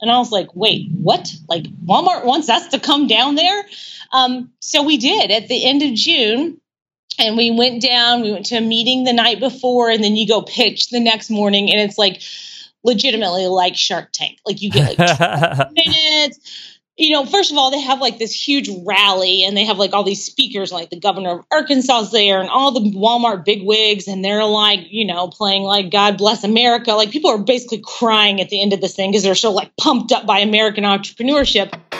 And I was like, wait, what? Like Walmart wants us to come down there? Um, so we did at the end of June. And we went down, we went to a meeting the night before, and then you go pitch the next morning, and it's like legitimately like Shark Tank. Like you get like minutes you know, first of all, they have like this huge rally and they have like all these speakers, like the governor of Arkansas is there and all the Walmart bigwigs, and they're like, you know, playing like God bless America. Like people are basically crying at the end of this thing because they're so like pumped up by American entrepreneurship.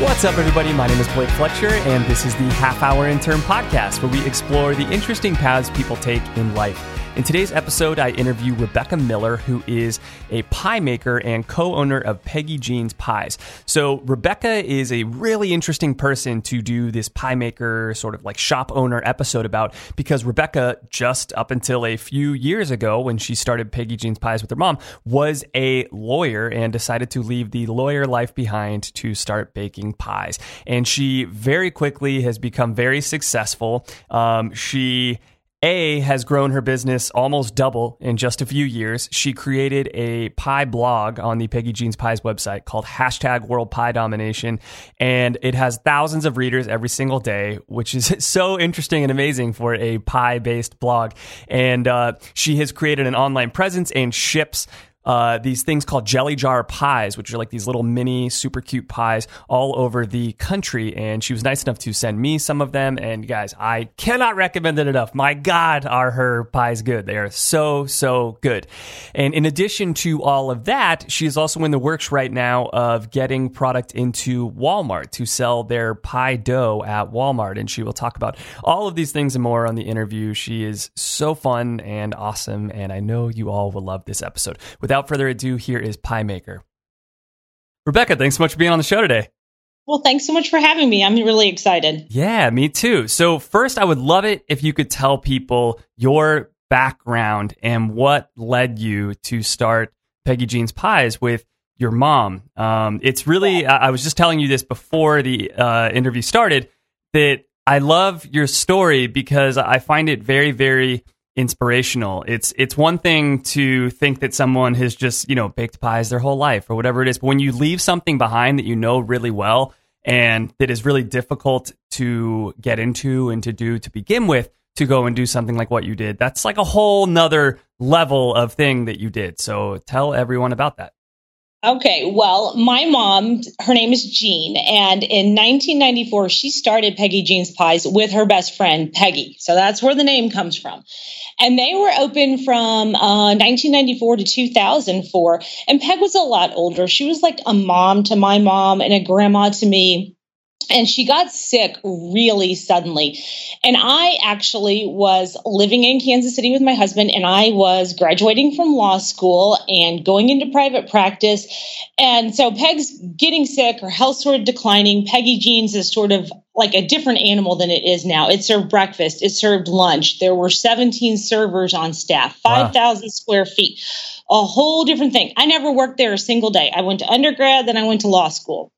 What's up, everybody? My name is Blake Fletcher, and this is the Half Hour Intern Podcast, where we explore the interesting paths people take in life. In today's episode, I interview Rebecca Miller, who is a pie maker and co owner of Peggy Jean's Pies. So, Rebecca is a really interesting person to do this pie maker sort of like shop owner episode about because Rebecca, just up until a few years ago when she started Peggy Jean's Pies with her mom, was a lawyer and decided to leave the lawyer life behind to start baking pies. And she very quickly has become very successful. Um, she a has grown her business almost double in just a few years. She created a pie blog on the Peggy Jean's Pies website called hashtag World Pie Domination, and it has thousands of readers every single day, which is so interesting and amazing for a pie based blog. And uh, she has created an online presence and ships uh, these things called jelly jar pies, which are like these little mini, super cute pies all over the country. And she was nice enough to send me some of them. And guys, I cannot recommend it enough. My God, are her pies good? They are so, so good. And in addition to all of that, she is also in the works right now of getting product into Walmart to sell their pie dough at Walmart. And she will talk about all of these things and more on the interview. She is so fun and awesome. And I know you all will love this episode. With without further ado, here is Pie Maker. Rebecca, thanks so much for being on the show today. Well, thanks so much for having me. I'm really excited. Yeah, me too. So, first, I would love it if you could tell people your background and what led you to start Peggy Jean's Pies with your mom. Um, it's really, I was just telling you this before the uh, interview started that I love your story because I find it very, very inspirational. It's it's one thing to think that someone has just, you know, baked pies their whole life or whatever it is, but when you leave something behind that you know really well and that is really difficult to get into and to do to begin with, to go and do something like what you did, that's like a whole nother level of thing that you did. So tell everyone about that. Okay, well, my mom, her name is Jean, and in 1994, she started Peggy Jean's Pies with her best friend, Peggy. So that's where the name comes from. And they were open from uh, 1994 to 2004. And Peg was a lot older. She was like a mom to my mom and a grandma to me and she got sick really suddenly. And I actually was living in Kansas City with my husband, and I was graduating from law school and going into private practice. And so Peg's getting sick, her health sort of declining. Peggy Jean's is sort of like a different animal than it is now. It served breakfast, it served lunch. There were 17 servers on staff, 5,000 wow. square feet, a whole different thing. I never worked there a single day. I went to undergrad, then I went to law school.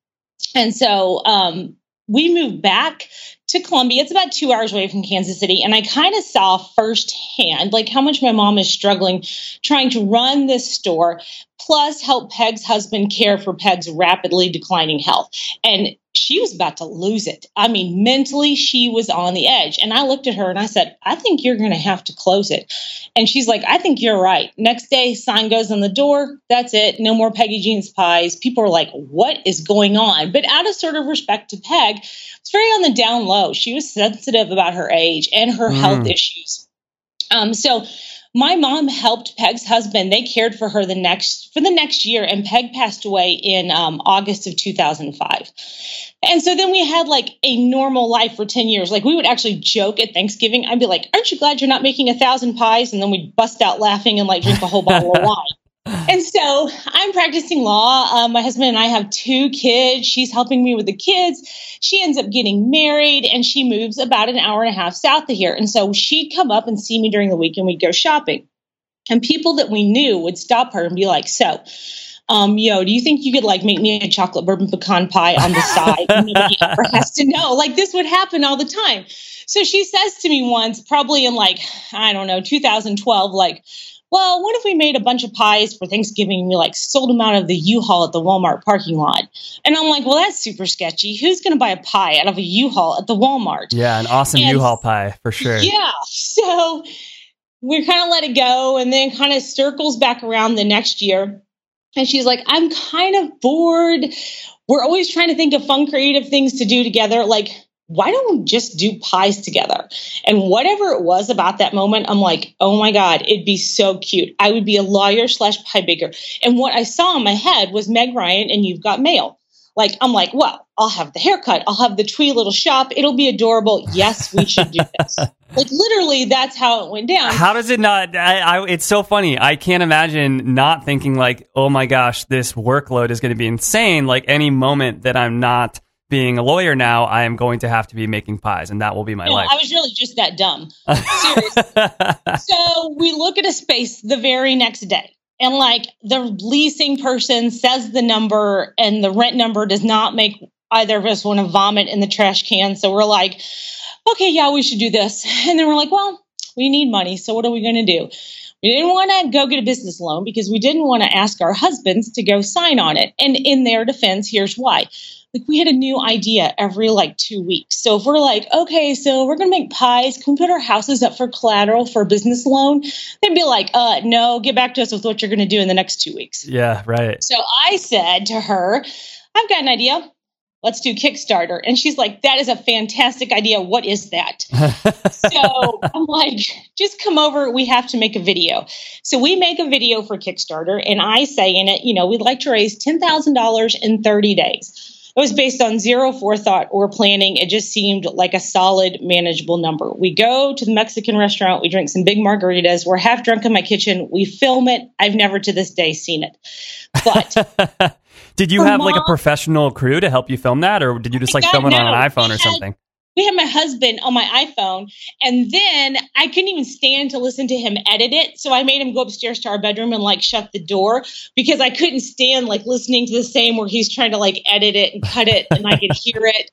And so um, we moved back to Columbia. It's about two hours away from Kansas City. And I kind of saw firsthand like how much my mom is struggling trying to run this store, plus help Peg's husband care for Peg's rapidly declining health. And she was about to lose it. I mean, mentally, she was on the edge. And I looked at her and I said, I think you're going to have to close it. And she's like, I think you're right. Next day, sign goes on the door. That's it. No more Peggy Jean's pies. People are like, what is going on? But out of sort of respect to Peg, it's very on the down low. She was sensitive about her age and her mm. health issues. Um, so my mom helped Peg's husband. They cared for her the next for the next year, and Peg passed away in um, August of 2005. And so then we had like a normal life for 10 years. Like we would actually joke at Thanksgiving. I'd be like, "Aren't you glad you're not making a thousand pies?" And then we'd bust out laughing and like drink a whole bottle of wine. And so I'm practicing law. Um, my husband and I have two kids. She's helping me with the kids. She ends up getting married and she moves about an hour and a half south of here. And so she'd come up and see me during the week and we'd go shopping. And people that we knew would stop her and be like, So, um, yo, do you think you could like make me a chocolate bourbon pecan pie on the side? Nobody ever has to know. Like this would happen all the time. So she says to me once, probably in like, I don't know, 2012, like, well, what if we made a bunch of pies for Thanksgiving and we like sold them out of the U-Haul at the Walmart parking lot? And I'm like, well, that's super sketchy. Who's going to buy a pie out of a U-Haul at the Walmart? Yeah, an awesome And- U-Haul pie for sure. Yeah. So we kind of let it go and then kind of circles back around the next year. And she's like, I'm kind of bored. We're always trying to think of fun, creative things to do together. Like, why don't we just do pies together? And whatever it was about that moment, I'm like, oh my God, it'd be so cute. I would be a lawyer slash pie baker. And what I saw in my head was Meg Ryan and You've Got Mail. Like, I'm like, well, I'll have the haircut. I'll have the twee little shop. It'll be adorable. Yes, we should do this. like, literally, that's how it went down. How does it not? I, I, it's so funny. I can't imagine not thinking like, oh my gosh, this workload is going to be insane. Like any moment that I'm not being a lawyer now, I am going to have to be making pies, and that will be my No, life. I was really just that dumb. Seriously. so we look at a space the very next day. And like the leasing person says the number and the rent number does not make either of us want to vomit in the trash can. So we're like, okay, yeah, we should do this. And then we're like, well, we need money. So what are we going to do? We didn't want to go get a business loan because we didn't want to ask our husbands to go sign on it. And in their defense, here's why. Like we had a new idea every like two weeks. So if we're like, okay, so we're gonna make pies, can we put our houses up for collateral for a business loan? They'd be like, uh, no, get back to us with what you're gonna do in the next two weeks. yeah, right. So I said to her, I've got an idea. Let's do Kickstarter. And she's like, that is a fantastic idea. What is that? so I'm like, just come over. We have to make a video. So we make a video for Kickstarter, and I say in it, you know, we'd like to raise $10,000 in 30 days. It was based on zero forethought or planning. It just seemed like a solid, manageable number. We go to the Mexican restaurant, we drink some big margaritas, we're half drunk in my kitchen, we film it. I've never to this day seen it. But Did you have like a professional crew to help you film that, or did you just like film it on an iPhone or something? We had my husband on my iPhone, and then I couldn't even stand to listen to him edit it. So I made him go upstairs to our bedroom and like shut the door because I couldn't stand like listening to the same where he's trying to like edit it and cut it and I could hear it.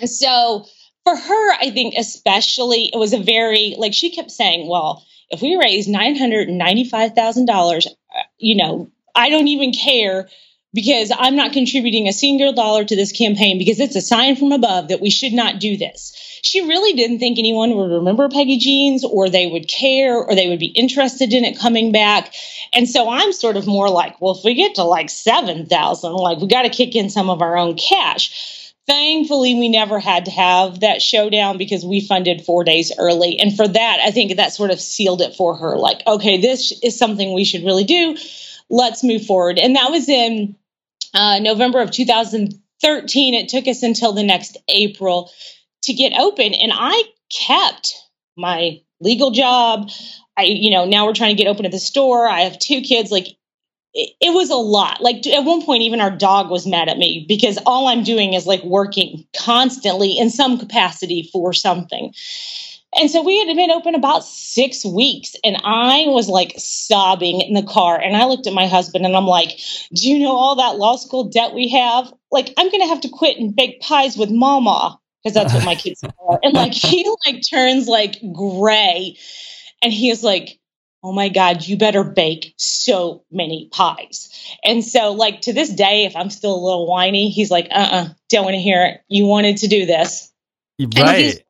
And so for her, I think especially it was a very like she kept saying, well, if we raise nine hundred and ninety-five thousand dollars, uh, you know, I don't even care because I'm not contributing a single dollar to this campaign because it's a sign from above that we should not do this. She really didn't think anyone would remember Peggy Jeans or they would care or they would be interested in it coming back. And so I'm sort of more like, well, if we get to like 7,000, like we got to kick in some of our own cash. Thankfully, we never had to have that showdown because we funded four days early. And for that, I think that sort of sealed it for her. Like, okay, this is something we should really do. Let's move forward. And that was in uh, November of 2013. It took us until the next April to get open. And I kept my legal job. I, you know, now we're trying to get open at the store. I have two kids. Like, it, it was a lot. Like, at one point, even our dog was mad at me because all I'm doing is like working constantly in some capacity for something. And so we had been open about six weeks, and I was like sobbing in the car. And I looked at my husband and I'm like, Do you know all that law school debt we have? Like, I'm going to have to quit and bake pies with mama because that's what my kids are. And like, he like turns like gray and he is like, Oh my God, you better bake so many pies. And so, like, to this day, if I'm still a little whiny, he's like, Uh uh-uh, uh, do not want to hear it. You wanted to do this. Right.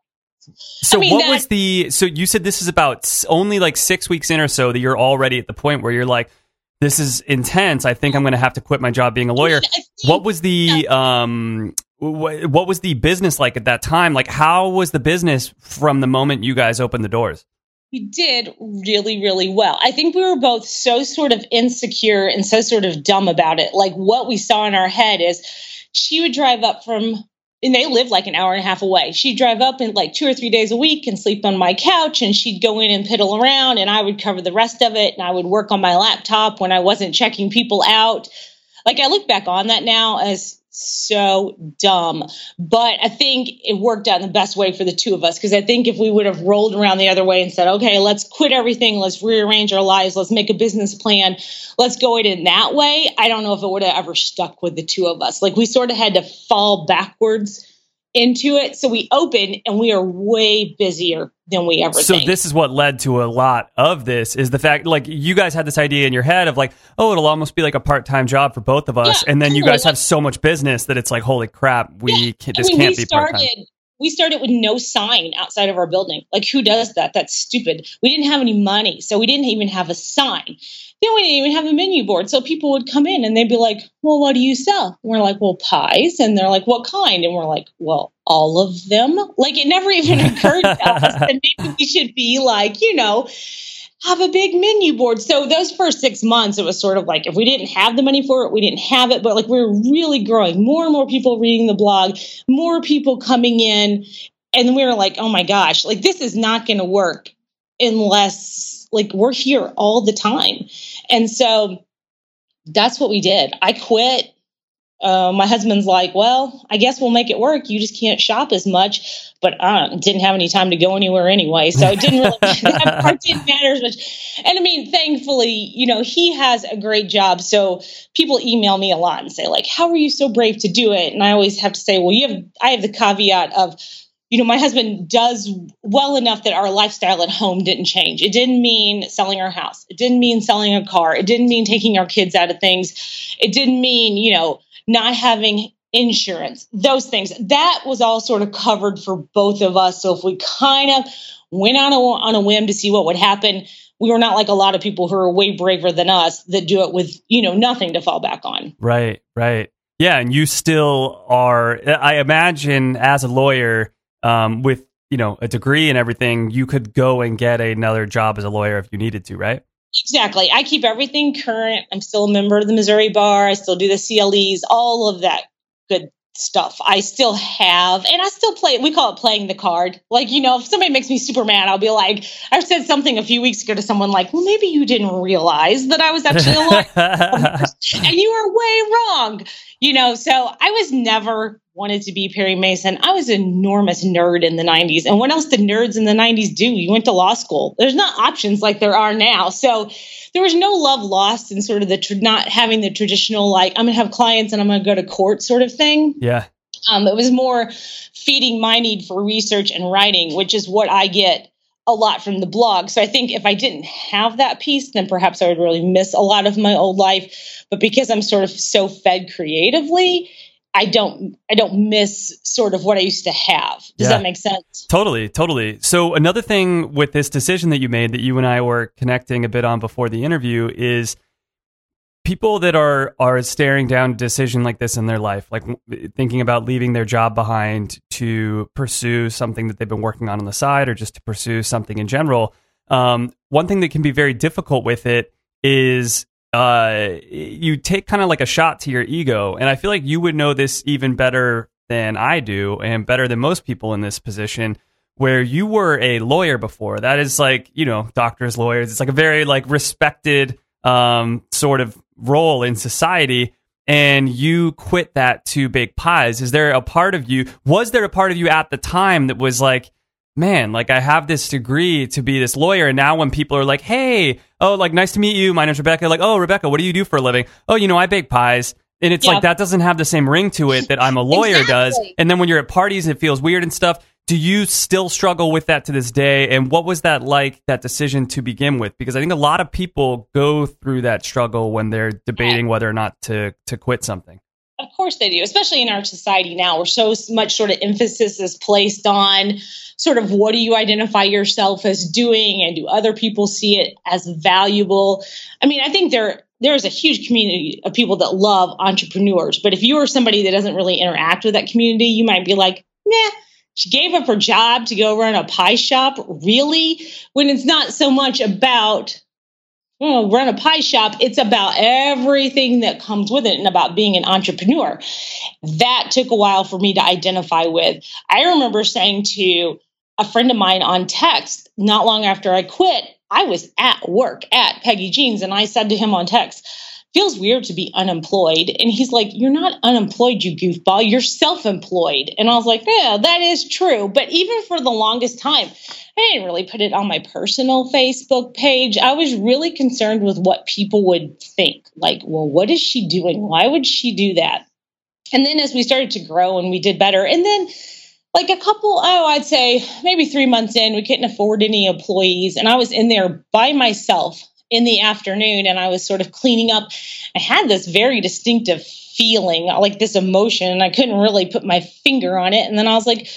So I mean, what that- was the? So you said this is about only like six weeks in or so that you're already at the point where you're like, this is intense. I think I'm going to have to quit my job being a lawyer. Think- What was the um? wh- What was the business like at that time? Like, how was the business from the moment you guys opened the doors? we did really, really well. I think we were both so sort of insecure and so sort of dumb about it. Like what we saw in our head is she would drive up from and they live like an hour and a half away. She'd drive up in like two or three days a week and sleep on my couch, and she'd go in and piddle around, and I would cover the rest of it, and I would work on my laptop when I wasn't checking people out. Like I look back on that now as so dumb. But I think it worked out in the best way for the two of us because I think if we would have rolled around the other way and said, okay, let's quit everything, let's rearrange our lives, let's make a business plan, let's go it in that way, I don't know if it would have ever stuck with the two of us. Like we sort of had to fall backwards into it. So we open and we are way busier than we ever So think. this is what led to a lot of this is the fact like you guys had this idea in your head of like, oh, it'll almost be like a part-time job for both of us. Yeah, and then you guys have so much business that it's like, holy crap, we Yeah. can't, I this mean, can't we be part-time. started we started with no sign outside of our building. Like who does that? That's stupid. We didn't have any money, so we didn't even have a sign. Then we didn't even have a menu board. So people would come in and they'd be like, "Well, what do you sell?" And we're like, "Well, pies." And they're like, "What kind?" And we're like, "Well, all of them." Like it never even occurred to us that maybe we should be like, you know, have a big menu board. So those first six months, it was sort of like if we didn't have the money for it, we didn't have it. But like we were really growing, more and more people reading the blog, more people coming in, and we were like, oh my gosh, like this is not going to work unless like we're here all the time. And so that's what we did. I quit. Uh, my husband's like, well, I guess we'll make it work. You just can't shop as much. But I didn't have any time to go anywhere anyway, so it didn't really that part didn't matter as much. And I mean, thankfully, you know, he has a great job. So people email me a lot and say, like, how are you so brave to do it? And I always have to say, well, you have I have the caveat of you know, my husband does well enough that our lifestyle at home didn't change. It didn't mean selling our house. It didn't mean selling a car. It didn't mean taking our kids out of things. It didn't mean, you know, not having insurance, those things. That was all sort of covered for both of us. So if we kind of went on a, on a whim to see what would happen, we were not like a lot of people who are way braver than us that do it with, you know, nothing to fall back on. Right, right. Yeah, and you still are. I imagine as a lawyer, um, with you know a degree and everything, you could go and get another job as a lawyer if you needed to, right? Exactly. I keep everything current. I'm still a member of the Missouri Bar. I still do the CLEs, all of that good stuff. I still have, and I still play. We call it playing the card. Like you know, if somebody makes me super mad, I'll be like, I said something a few weeks ago to someone like, well, maybe you didn't realize that I was actually a lawyer, and you were way wrong. You know, so I was never wanted to be Perry Mason. I was an enormous nerd in the 90s. And what else did nerds in the 90s do? You went to law school. There's not options like there are now. So there was no love lost in sort of the tr- not having the traditional, like, I'm going to have clients and I'm going to go to court sort of thing. yeah, Um, it was more feeding my need for research and writing, which is what I get a lot from the blog. So I think if I didn't have that piece, then perhaps I would really miss a lot of my old life. But because I'm sort of so fed creatively, I don't I don't miss sort of what I used to have. Does Yeah. that make sense? Totally, totally. So another thing with this decision that you made that you and I were connecting a bit on before the interview is people that are are staring down a decision like this in their life, like thinking about leaving their job behind to pursue something that they've been working on on the side or just to pursue something in general. Um, one thing that can be very difficult with it is uh, you take kind of like a shot to your ego, and I feel like you would know this even better than I do, and better than most people in this position. Where you were a lawyer before, that is like you know doctors, lawyers. It's like a very like respected um, sort of role in society, and you quit that to bake pies. Is there a part of you? Was there a part of you at the time that was like? Man, like I have this degree to be this lawyer. And now when people are like, hey, oh, like nice to meet you. My name's Rebecca. Like, oh, Rebecca, what do you do for a living? Oh, you know, I bake pies. And it's Yeah. like that doesn't have the same ring to it that I'm a lawyer does. And then when you're at parties, it feels weird and stuff. Do you still struggle with that to this day? And what was that like, that decision to begin with? Because I think a lot of people go through that struggle when they're debating whether or not to to quit something. Of course they do, especially in our society now, where so much sort of emphasis is placed on sort of what do you identify yourself as doing, and do other people see it as valuable? I mean, I think there there is a huge community of people that love entrepreneurs, but if you are somebody that doesn't really interact with that community, you might be like, nah. She gave up her job to go run a pie shop, really? When it's not so much about run a pie shop. It's about everything that comes with it and about being an entrepreneur. That took a while for me to identify with. I remember saying to a friend of mine on text not long after I quit, I was at work at Peggy Jeans, and I said to him on text, feels weird to be unemployed. And he's like, You're not unemployed, you goofball. You're self employed. And I was like, Yeah, that is true. But even for the longest time, I didn't really put it on my personal Facebook page. I was really concerned with what people would think. Like, well, what is she doing? Why would she do that? And then as we started to grow and we did better, and then like a couple, oh, I'd say maybe three months in, we couldn't afford any employees. And I was in there by myself in the afternoon and I was sort of cleaning up. I had this very distinctive feeling, like this emotion, and I couldn't really put my finger on it. And then I was like,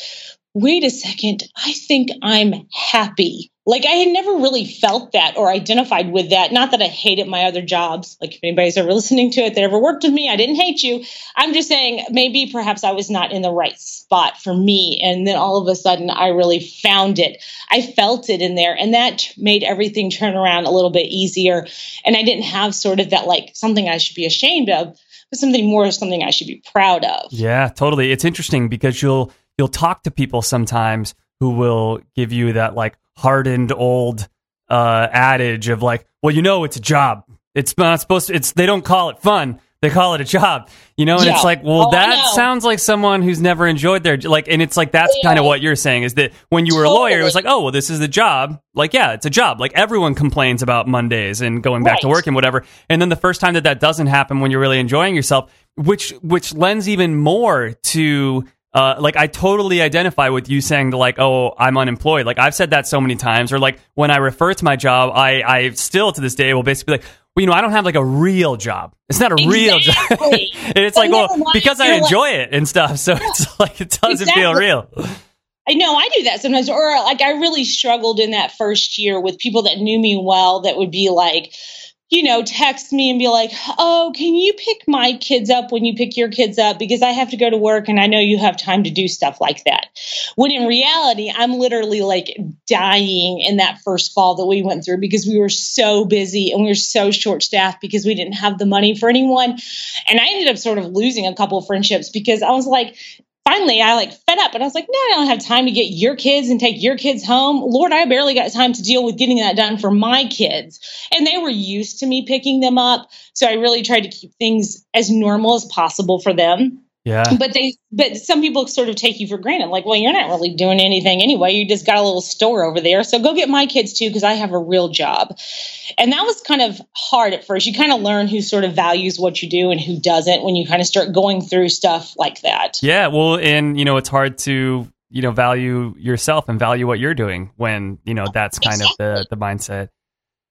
wait a second, I think I'm happy. Like I had never really felt that or identified with that. Not that I hated my other jobs. Like if anybody's ever listening to it that ever worked with me, I didn't hate you. I'm just saying maybe perhaps I was not in the right spot for me. And then all of a sudden I really found it. I felt it in there and that made everything turn around a little bit easier. And I didn't have sort of that like something I should be ashamed of, but something more something I should be proud of. Yeah, totally. It's interesting because you'll you'll talk to people sometimes who will give you that like hardened old uh, adage of like, well, you know, it's a job. It's not supposed to. It's they don't call it fun. They call it a job, you know, and Yeah. it's like, well, Oh, that sounds like someone who's never enjoyed their like, and it's like that's Yeah. kind of what you're saying is that when you were a lawyer, it was like, oh, well, this is the job. Like, yeah, it's a job. Like everyone complains about Mondays and going back to work and whatever. And then the first time that that doesn't happen when you're really enjoying yourself, which which lends even more to uh, like I totally identify with you saying the like, oh, I'm unemployed. Like I've said that so many times, or like when I refer to my job, I I still to this day will basically be like, well, you know, I don't have like a real job. It's not a real job. And it's like, well, because I enjoy it and stuff, so it's like it doesn't feel real. I know I do that sometimes, or like I really struggled in that first year with people that knew me well that would be like, you know, text me and be like, oh, can you pick my kids up when you pick your kids up? Because I have to go to work and I know you have time to do stuff like that. When in reality, I'm literally like dying in that first fall that we went through because we were so busy and we were so short staffed because we didn't have the money for anyone. And I ended up sort of losing a couple of friendships because I was like, finally I like fed up and I was like, no, I don't have time to get your kids and take your kids home. Lord, I barely got time to deal with getting that done for my kids. And they were used to me picking them up. So I really tried to keep things as normal as possible for them. Yeah. But they but some people sort of take you for granted. Like, well, you're not really doing anything anyway. You just got a little store over there. So go get my kids too, because I have a real job. And that was kind of hard at first. You kind of learn who sort of values what you do and who doesn't when you kind of start going through stuff like that. Yeah, well, and you know, it's hard to you know value yourself and value what you're doing when you know that's kind of the the mindset.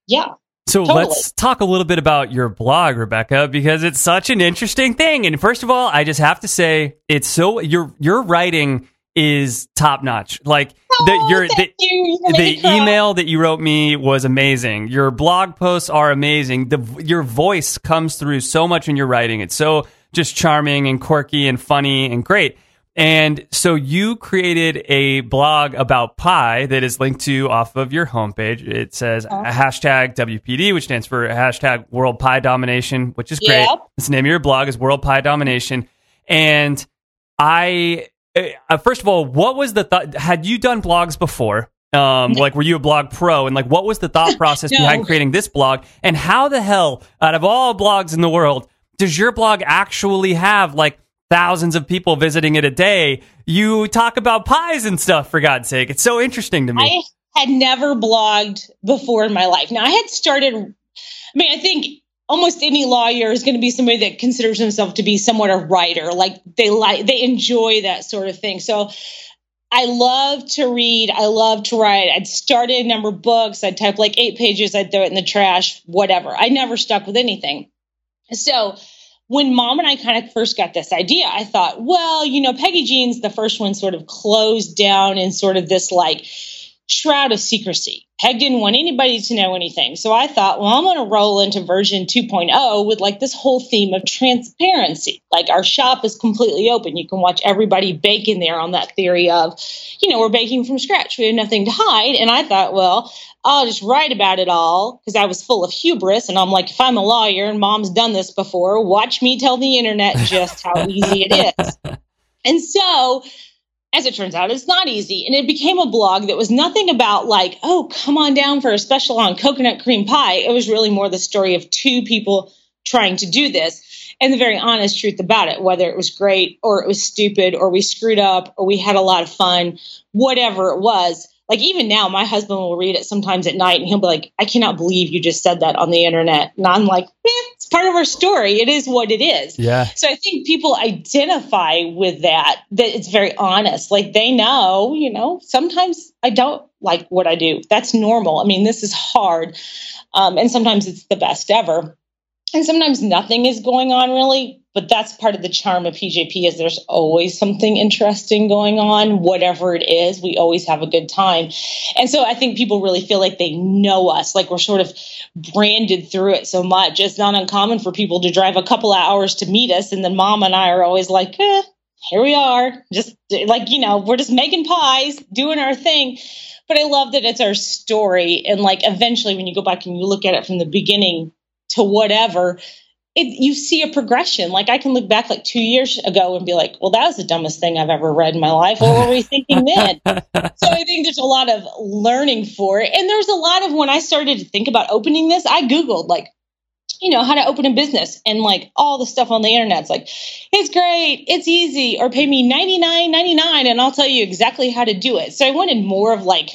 Yeah. So Totally. let's talk a little bit about your blog, Rebecca, because it's such an interesting thing. And first of all, I just have to say, it's so your your writing is top notch. Like the, Oh, your the, you. The making me cry. email that you wrote me was amazing. Your blog posts are amazing. The your voice comes through so much in your writing. It's so just charming and quirky and funny and great. And so you created a blog about pie that is linked to off of your homepage. It says Uh-huh. hashtag WPD, which stands for hashtag World Pie Domination, which is great. Yep. It's the name of your blog is World Pie Domination. And I, uh, first of all, what was the thought? Had you done blogs before? Um, like, were you a blog pro? And like, what was the thought process No. behind creating this blog? And how the hell, out of all blogs in the world, does your blog actually have like thousands of people visiting it a day? You talk about pies and stuff, for God's sake. It's so interesting to me. I had never blogged before in my life. Now I had started. I mean, I think almost any lawyer is going to be somebody that considers himself to be somewhat a writer. Like they like they enjoy that sort of thing. So I love to read. I love to write. I'd started a number of books. I'd type like eight pages. I'd throw it in the trash. Whatever. I never stuck with anything. So when mom and I kind of first got this idea, I thought, well, you know, Peggy Jean's the first one sort of closed down in sort of this like shroud of secrecy. Peg didn't want anybody to know anything. So I thought, well, I'm going to roll into version 2.0 with like this whole theme of transparency. Like our shop is completely open. You can watch everybody bake in there on that theory of, you know, we're baking from scratch. We have nothing to hide. And I thought, well, I'll just write about it all because I was full of hubris. And I'm like, if I'm a lawyer and mom's done this before, watch me tell the internet just how easy it is. And so as it turns out, it's not easy. And it became a blog that was nothing about like, oh, come on down for a special on coconut cream pie. It was really more the story of two people trying to do this and the very honest truth about it, whether it was great or it was stupid or we screwed up or we had a lot of fun, whatever it was like even now my husband will read it sometimes at night and he'll be like i cannot believe you just said that on the internet. And i'm like eh, it's part of our story. It is what it is. Yeah. so i think people identify with that that it's very honest. Like they know you know sometimes i don't like what i do. That's normal. I mean this is hard um, and sometimes it's the best ever. And sometimes nothing is going on really but that's part of the charm of pjp is there's always something interesting going on whatever it is we always have a good time. And so i think people really feel like they know us like we're sort of branded through it so much. It's not uncommon for people to drive a couple of hours to meet us and then mom and i are always like eh, here we are. Just like you know we're just making pies doing our thing. But i love that it's our story and like eventually when you go back and you look at it from the beginning to whatever it, you see a progression. Like I can look back like two years ago and be like, well, that was the dumbest thing I've ever read in my life. What were we thinking then? so I think there's a lot of learning for it. And there's a lot of when I started to think about opening this, I Googled like, you know, how to open a business and like all the stuff on the internet. It's like, it's great, it's easy, or pay me $99.99 and I'll tell you exactly how to do it. So I wanted more of like,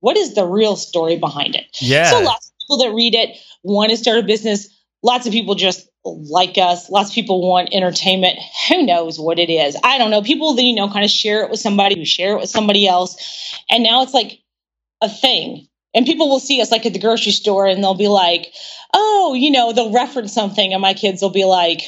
what is the real story behind it? Yeah. So lots of people that read it want to start a business. Lots of people just like us. Lots of people want entertainment. Who knows what it is? I don't know. People that, you know, kind of share it with somebody who share it with somebody else. And now it's like a thing. And people will see us like at the grocery store and they'll be like, oh, you know, they'll reference something. And my kids will be like,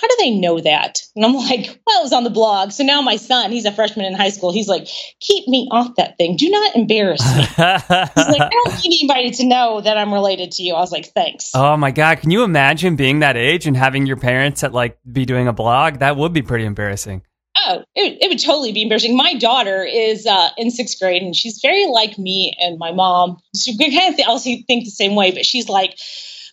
how do they know that? And I'm like, well, it was on the blog. So now my son, he's a freshman in high school. He's like, keep me off that thing. Do not embarrass me. He's like, I don't need anybody to know that I'm related to you. I was like, thanks. oh my god, can you imagine being that age and having your parents at like be doing a blog? That would be pretty embarrassing. Oh, it, it would totally be embarrassing. My daughter is uh, in sixth grade, and she's very like me and my mom. She we kind of th- also think the same way, but she's like,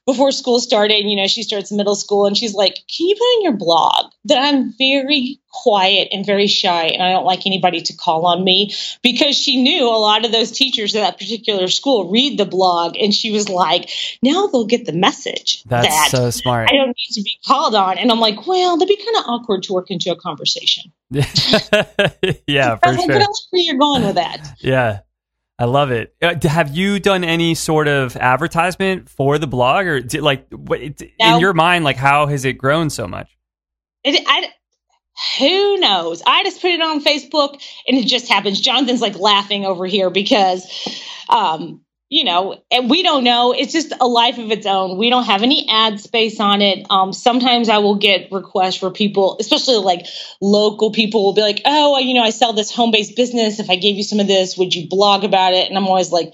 before school started, you know, she starts middle school, and she's like, "Can you put in your blog that I'm very quiet and very shy, and I don't like anybody to call on me?" Because she knew a lot of those teachers at that particular school read the blog, and she was like, "Now they'll get the message That's that so smart. I don't need to be called on." And I'm like, "Well, that'd be kind of awkward to work into a conversation." yeah, for sure. I like where you're going with that. Yeah. I love it. Uh, have you done any sort of advertisement for the blog or did, like what, No. in your mind like how has it grown so much? It, I, who knows? I just put it on Facebook and it just happens. Jonathan's like laughing over here because, um, you know, and we don't know. It's just a life of its own. We don't have any ad space on it. Um, sometimes I will get requests for people, especially like local people will be like, oh, you know, I sell this home based business. If I gave you some of this, would you blog about it? And I'm always like,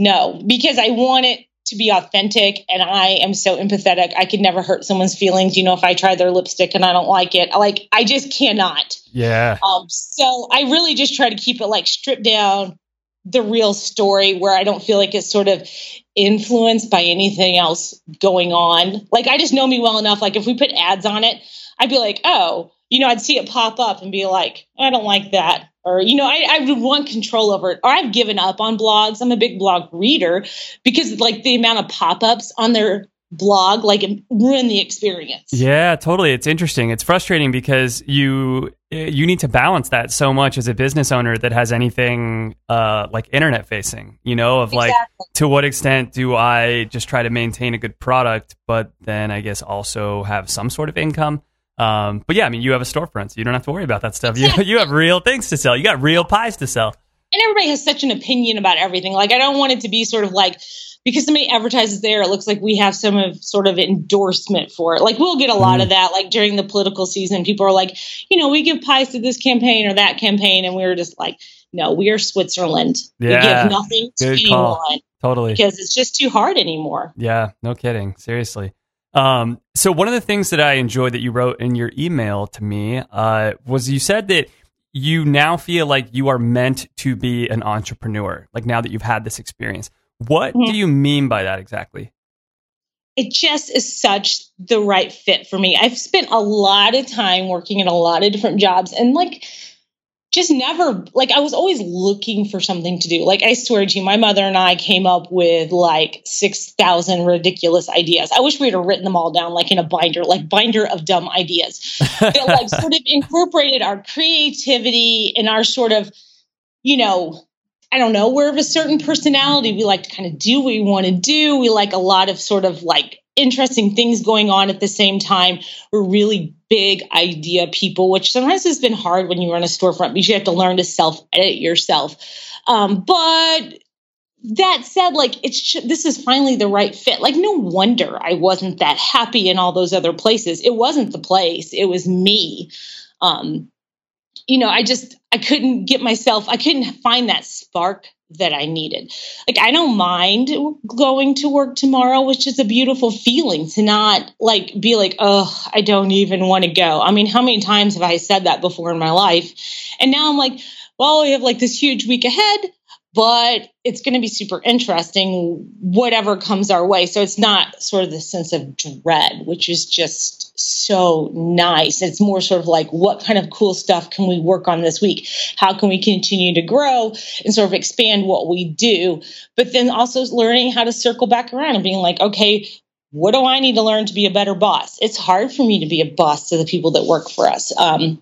no, because I want it to be authentic and I am so empathetic. I could never hurt someone's feelings. You know, if I try their lipstick and I don't like it, like I just cannot. Yeah. Um, so I really just try to keep it like stripped down the real story where I don't feel like it's sort of influenced by anything else going on. Like I just know me well enough. Like if we put ads on it, I'd be like, oh, you know, I'd see it pop up and be like, I don't like that. Or, you know, I, I would want control over it. Or I've given up on blogs. I'm a big blog reader because like the amount of pop-ups on their blog like ruin the experience. Yeah, totally. It's interesting. It's frustrating because you you need to balance that so much as a business owner that has anything uh, like internet facing. You know, of like Exactly. to what extent do I just try to maintain a good product, but then I guess also have some sort of income. Um, but yeah, I mean, you have a storefront, so you don't have to worry about that stuff. You you have real things to sell. You got real pies to sell. and everybody has such an opinion about everything. Like I don't want it to be sort of like because somebody advertises there, it looks like we have some of sort of endorsement for it. Like we'll get a lot of that. Like during the political season, people are like, you know, we give pies to this campaign or that campaign, and we are just like, no, we are Switzerland. Yeah. We give nothing to Good call. anyone Totally. because it's just too hard anymore. Yeah, no kidding. Seriously. Um, so one of the things that I enjoyed that you wrote in your email to me uh, was you said that you now feel like you are meant to be an entrepreneur. Like now that you've had this experience, what Mhm. do you mean by that exactly? it just is such the right fit for me. I've spent a lot of time working in a lot of different jobs and like just never like I was always looking for something to do. Like I swear to you, my mother and I came up with like 6,000 ridiculous ideas. I wish we had written them all down like in a binder, like binder of dumb ideas that like sort of incorporated our creativity and our sort of, you know, I don't know, we're of a certain personality. We like to kind of do what we want to do. We like a lot of sort of like interesting things going on at the same time. We're really big idea people, which sometimes has been hard when you run a storefront because you have to learn to self edit yourself. Um, but that said, like it's this is finally the right fit. Like no wonder I wasn't that happy in all those other places. It wasn't the place; it was me. Um, you know, I just I couldn't get myself. I couldn't find that spark that I needed. Like I don't mind going to work tomorrow, which is a beautiful feeling to not like be like, oh, I don't even want to go. I mean, how many times have I said that before in my life? And now I'm like, well, we have like this huge week ahead but it's going to be super interesting whatever comes our way. So it's not sort of the sense of dread which is just so nice. It's more sort of like what kind of cool stuff can we work on this week? How can we continue to grow and sort of expand what we do? But then also learning how to circle back around and being like okay what do i need to learn to be a better boss? It's hard for me to be a boss to the people that work for us. Um,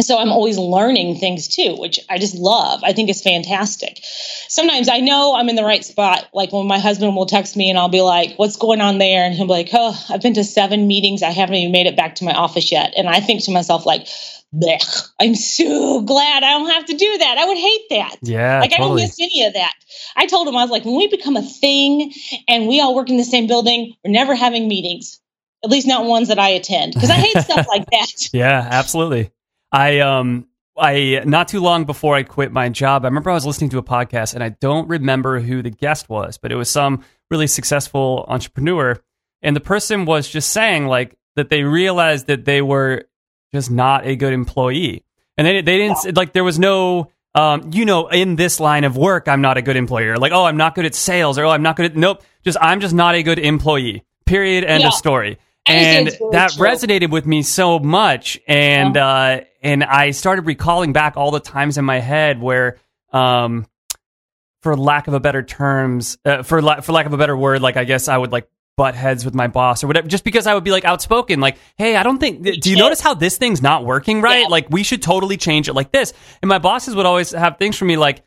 so I'm always learning things too, which I just love. I think is fantastic. Sometimes I know I'm in the right spot. Like when my husband will text me and I'll be like, what's going on there? And he'll be like, oh, I've been to seven meetings. I haven't even made it back to my office yet. And I think to myself, like, Blech, I'm so glad I don't have to do that. I would hate that. Yeah, like I don't miss any of that. I told him, I was like, when we become a thing and we all work in the same building, we're never having meetings. At least not ones that I attend. Because I hate stuff like that. Yeah, absolutely. I um I not too long before I quit my job, I remember I was listening to a podcast and I don't remember who the guest was, but it was some really successful entrepreneur and the person was just saying like that they realized that they were just not a good employee. And they they didn't like there was no um, you know, in this line of work, I'm not a good employer. Like, oh, I'm not good at sales, or oh, I'm not good at nope. Just I'm just not a good employee. Period. End Yeah. of story. And that true. resonated with me so much, and uh, and I started recalling back all the times in my head where, um, for lack of a better terms, uh, for la- for lack of a better word, like I guess I would like butt heads with my boss or whatever, just because I would be like outspoken, like, hey, I don't think. Do you notice how this thing's not working right? Yeah. Like we should totally change it like this. And my bosses would always have things for me like.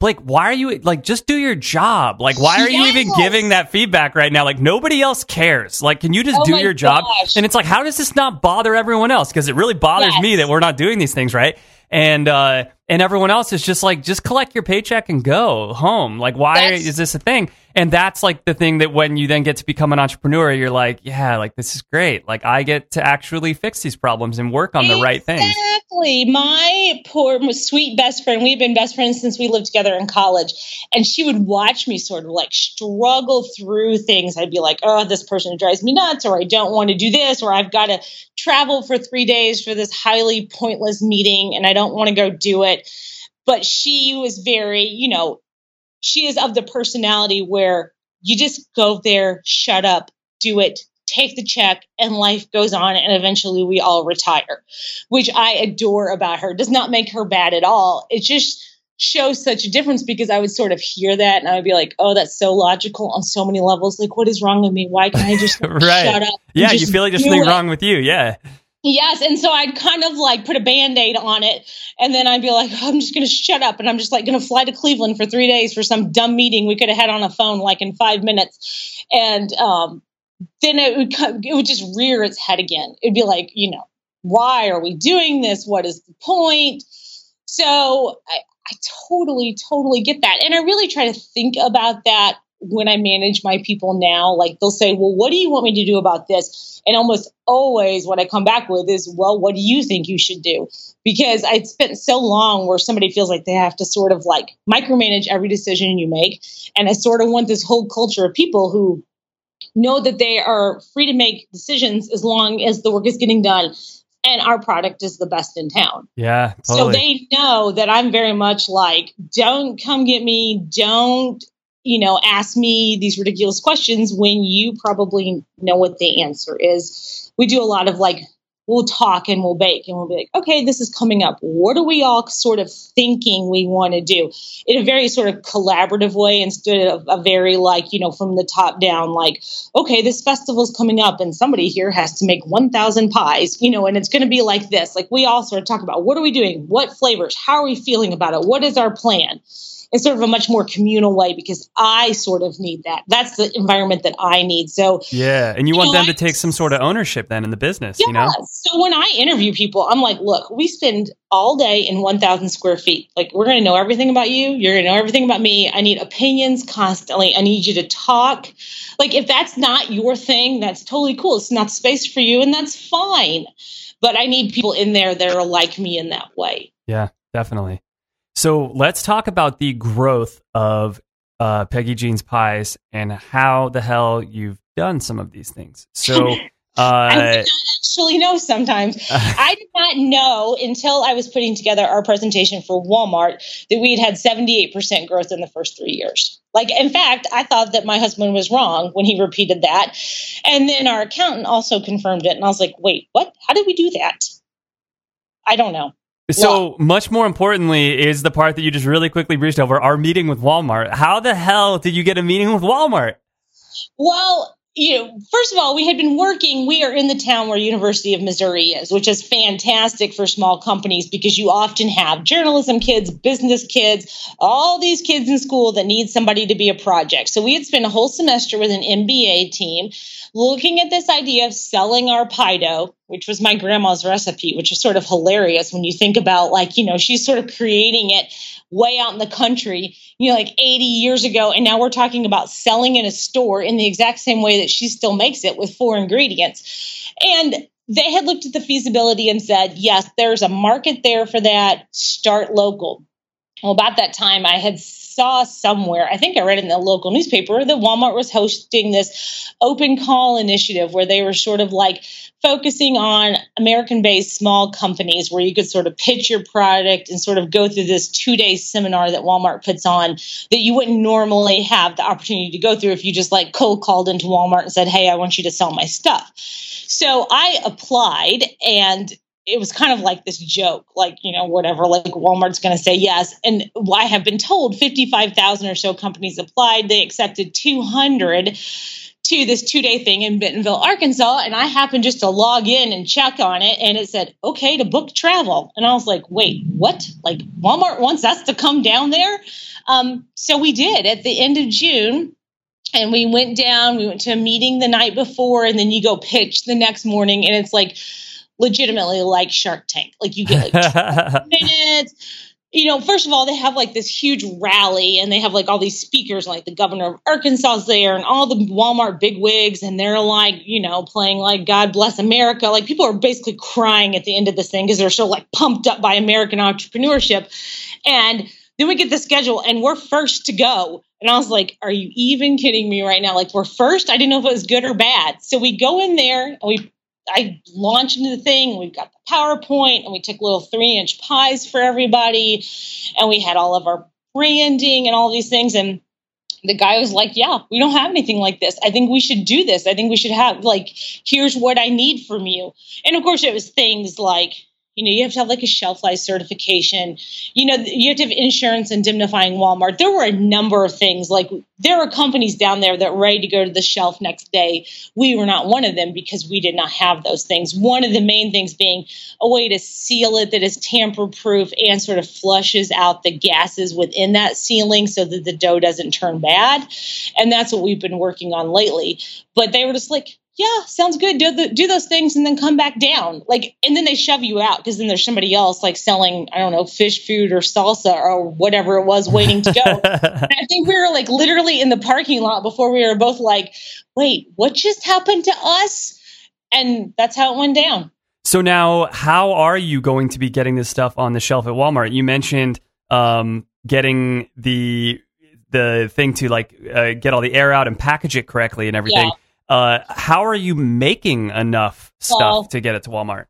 Blake, why are you like just do your job? Like, why are you even giving that feedback right now? Like, nobody else cares. Like, can you just Oh do your job? gosh. And it's like, how does this not bother everyone else? Because it really bothers Yes. me that we're not doing these things right. And uh, and everyone else is just like, just collect your paycheck and go home. Like, why That's- is this a thing? And that's like the thing that when you then get to become an entrepreneur, you're like, yeah, like this is great. Like, I get to actually fix these problems and work on the right things. Exactly. My poor sweet best friend, we've been best friends since we lived together in college. And she would watch me sort of like struggle through things. I'd be like, oh, this person drives me nuts, or I don't want to do this, or I've got to travel for three days for this highly pointless meeting and I don't want to go do it. But she was very, you know, she is of the personality where you just go there, shut up, do it, take the check, and life goes on, and eventually we all retire, which I adore about her. Does not make her bad at all. It just shows such a difference because I would sort of hear that and I would be like, oh, that's so logical on so many levels. Like, what is wrong with me? Why can't I just Right. shut up? Yeah, you feel like there's something it? wrong with you. Yeah. Yes. And so I'd kind of like put a band aid on it. And then I'd be like, I'm just going to shut up. And I'm just like going to fly to Cleveland for three days for some dumb meeting we could have had on a phone like in five minutes. And um, then it would, it would just rear its head again. It'd be like, you know, why are we doing this? What is the point? So I, I totally, totally get that. And I really try to think about that when I manage my people now, like they'll say, Well, what do you want me to do about this? And almost always what I come back with is, Well, what do you think you should do? Because I'd spent so long where somebody feels like they have to sort of like micromanage every decision you make. And I sort of want this whole culture of people who know that they are free to make decisions as long as the work is getting done and our product is the best in town. Yeah, So they know that I'm very much like, don't come get me, don't, you know, ask me these ridiculous questions when you probably know what the answer is. We do a lot of like, we'll talk and we'll bake and we'll be like, okay, this is coming up. What are we all sort of thinking we want to do in a very sort of collaborative way instead of a very like, you know, from the top down, like, okay, this festival's coming up and somebody here has to make 1,000 pies, you know, and it's going to be like this. Like we all sort of talk about what are we doing? What flavors? How are we feeling about it? What is our plan? In sort of a much more communal way because I sort of need that. That's the environment that I need. So yeah, and you You want know, them to take some sort of ownership then in the business, yeah. you know? So when I interview people, I'm like, look, we spend all day in 1,000 square feet. Like, we're going to know everything about you. You're going to know everything about me. I need opinions constantly. I need you to talk. Like, if that's not your thing, that's totally cool. It's not space for you, and that's fine. But I need people in there that are like me in that way. Yeah, definitely. So let's talk about the growth of uh, Peggy Jean's Pies and how the hell you've done some of these things. So, I uh, not actually know sometimes. I did not know until I was putting together our presentation for Walmart that we had had 78% growth in the first three years. Like, in fact, I thought that my husband was wrong when he repeated that. And then our accountant also confirmed it. And I was like, wait, what? How did we do that? I don't know. So much more importantly is the part that you just really quickly breezed over our meeting with Walmart. How the hell did you get a meeting with Walmart? Well, you know, first of all, we had been working. We are in the town where University of Missouri is, which is fantastic for small companies because you often have journalism kids, business kids, all these kids in school that need somebody to be a project. So we had spent a whole semester with an MBA team looking at this idea of selling our pie dough, which was my grandma's recipe, which is sort of hilarious when you think about like, you know, she's sort of creating it way out in the country, you know, like 80 years ago. And now we're talking about selling in a store in the exact same way that she still makes it with four ingredients. And they had looked at the feasibility and said, yes, there's a market there for that. Start local. Well, about that time, I had saw somewhere, I think I read in the local newspaper, that Walmart was hosting this open call initiative where they were sort of like focusing on American based small companies where you could sort of pitch your product and sort of go through this two day seminar that Walmart puts on that you wouldn't normally have the opportunity to go through if you just like cold called into Walmart and said, Hey, I want you to sell my stuff. So I applied and it was kind of like this joke, like, you know, whatever, like Walmart's going to say yes. And I have been told 55,000 or so companies applied. They accepted 200 to this two day thing in Bentonville, Arkansas. And I happened just to log in and check on it. And it said, okay, to book travel. And I was like, wait, what? Like Walmart wants us to come down there? Um, so we did at the end of June and we went down we went to a meeting the night before and then you go pitch the next morning and it's like legitimately like shark tank like you get like minutes you know first of all they have like this huge rally and they have like all these speakers like the governor of arkansas's there and all the walmart bigwigs and they're like you know playing like god bless america like people are basically crying at the end of this thing because they're so like pumped up by american entrepreneurship and then we get the schedule and we're first to go. And I was like, are you even kidding me right now? Like we're first. I didn't know if it was good or bad. So we go in there and we I launched into the thing. We've got the PowerPoint and we took little three inch pies for everybody. And we had all of our branding and all these things. And the guy was like, Yeah, we don't have anything like this. I think we should do this. I think we should have, like, here's what I need from you. And of course, it was things like, you know, you have to have like a shelf life certification. You know, you have to have insurance indemnifying Walmart. There were a number of things. Like there are companies down there that were ready to go to the shelf next day. We were not one of them because we did not have those things. One of the main things being a way to seal it that is tamper proof and sort of flushes out the gases within that sealing so that the dough doesn't turn bad. And that's what we've been working on lately. But they were just like, yeah, sounds good. Do the, do those things and then come back down. Like, and then they shove you out because then there's somebody else like selling, I don't know, fish food or salsa or whatever it was waiting to go. I think we were like literally in the parking lot before we were both like, wait, what just happened to us? And that's how it went down. So now, how are you going to be getting this stuff on the shelf at Walmart? You mentioned um, getting the the thing to like uh, get all the air out and package it correctly and everything. Yeah. Uh, how are you making enough stuff Well- to get it to Walmart?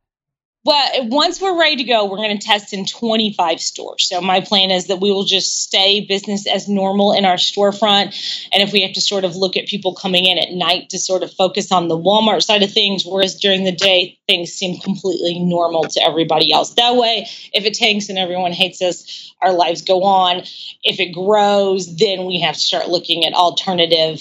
Well, once we're ready to go, we're going to test in 25 stores. So my plan is that we will just stay business as normal in our storefront. And if we have to sort of look at people coming in at night to sort of focus on the Walmart side of things, whereas during the day, things seem completely normal to everybody else. That way, if it tanks and everyone hates us, our lives go on. If it grows, then we have to start looking at alternative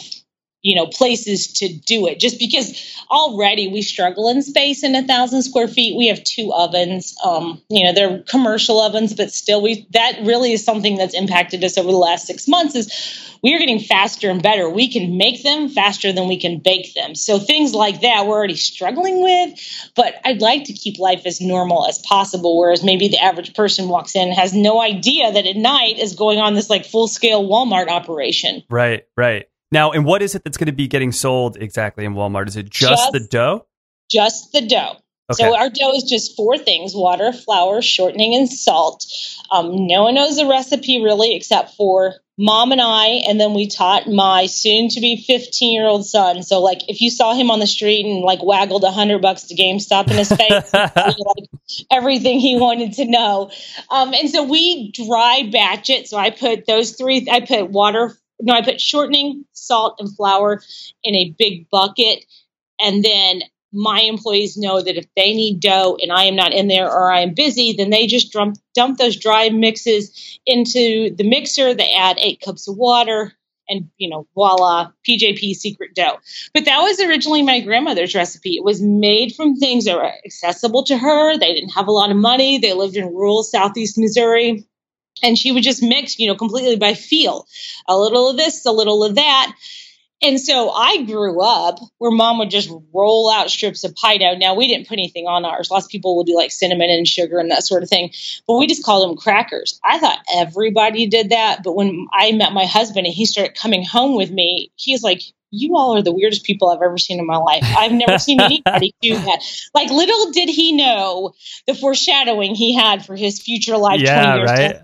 you know places to do it. Just because already we struggle in space in a thousand square feet. We have two ovens. Um, you know they're commercial ovens but still we that really is something that's impacted us over the last six months is we are getting faster and better. We can make them faster than we can bake them. So things like that we're already struggling with but i'd like to keep life as normal as possible whereas maybe the average person walks in has no idea that at night is going on this like full scale walmart operation. Right, right. Now, and what is it that's going to be getting sold exactly in Walmart? Is it just, Just- the dough? just the dough. Okay. So our dough is just four things: water, flour, shortening, and salt. Um, no one knows the recipe really, except for mom and I. And then we taught my soon-to-be 15-year-old son. So, like, if you saw him on the street and like waggled a hundred bucks to GameStop in his face, like everything he wanted to know. Um, and so we dry batch it. So I put those three. I put water. No, I put shortening, salt, and flour in a big bucket, and then my employees know that if they need dough and I am not in there or I am busy, then they just dump, dump those dry mixes into the mixer. They add eight cups of water and, you know, voila, PJP secret dough. But that was originally my grandmother's recipe. It was made from things that were accessible to her. They didn't have a lot of money. They lived in rural Southeast Missouri. And she would just mix, you know, completely by feel. A little of this, a little of that. And so I grew up where mom would just roll out strips of pie dough. Now we didn't put anything on ours. Lots of people will do like cinnamon and sugar and that sort of thing, but we just called them crackers. I thought everybody did that, but when I met my husband and he started coming home with me, he's like, "You all are the weirdest people I've ever seen in my life. I've never seen anybody do that." Like little did he know the foreshadowing he had for his future life. Yeah, 20 years right.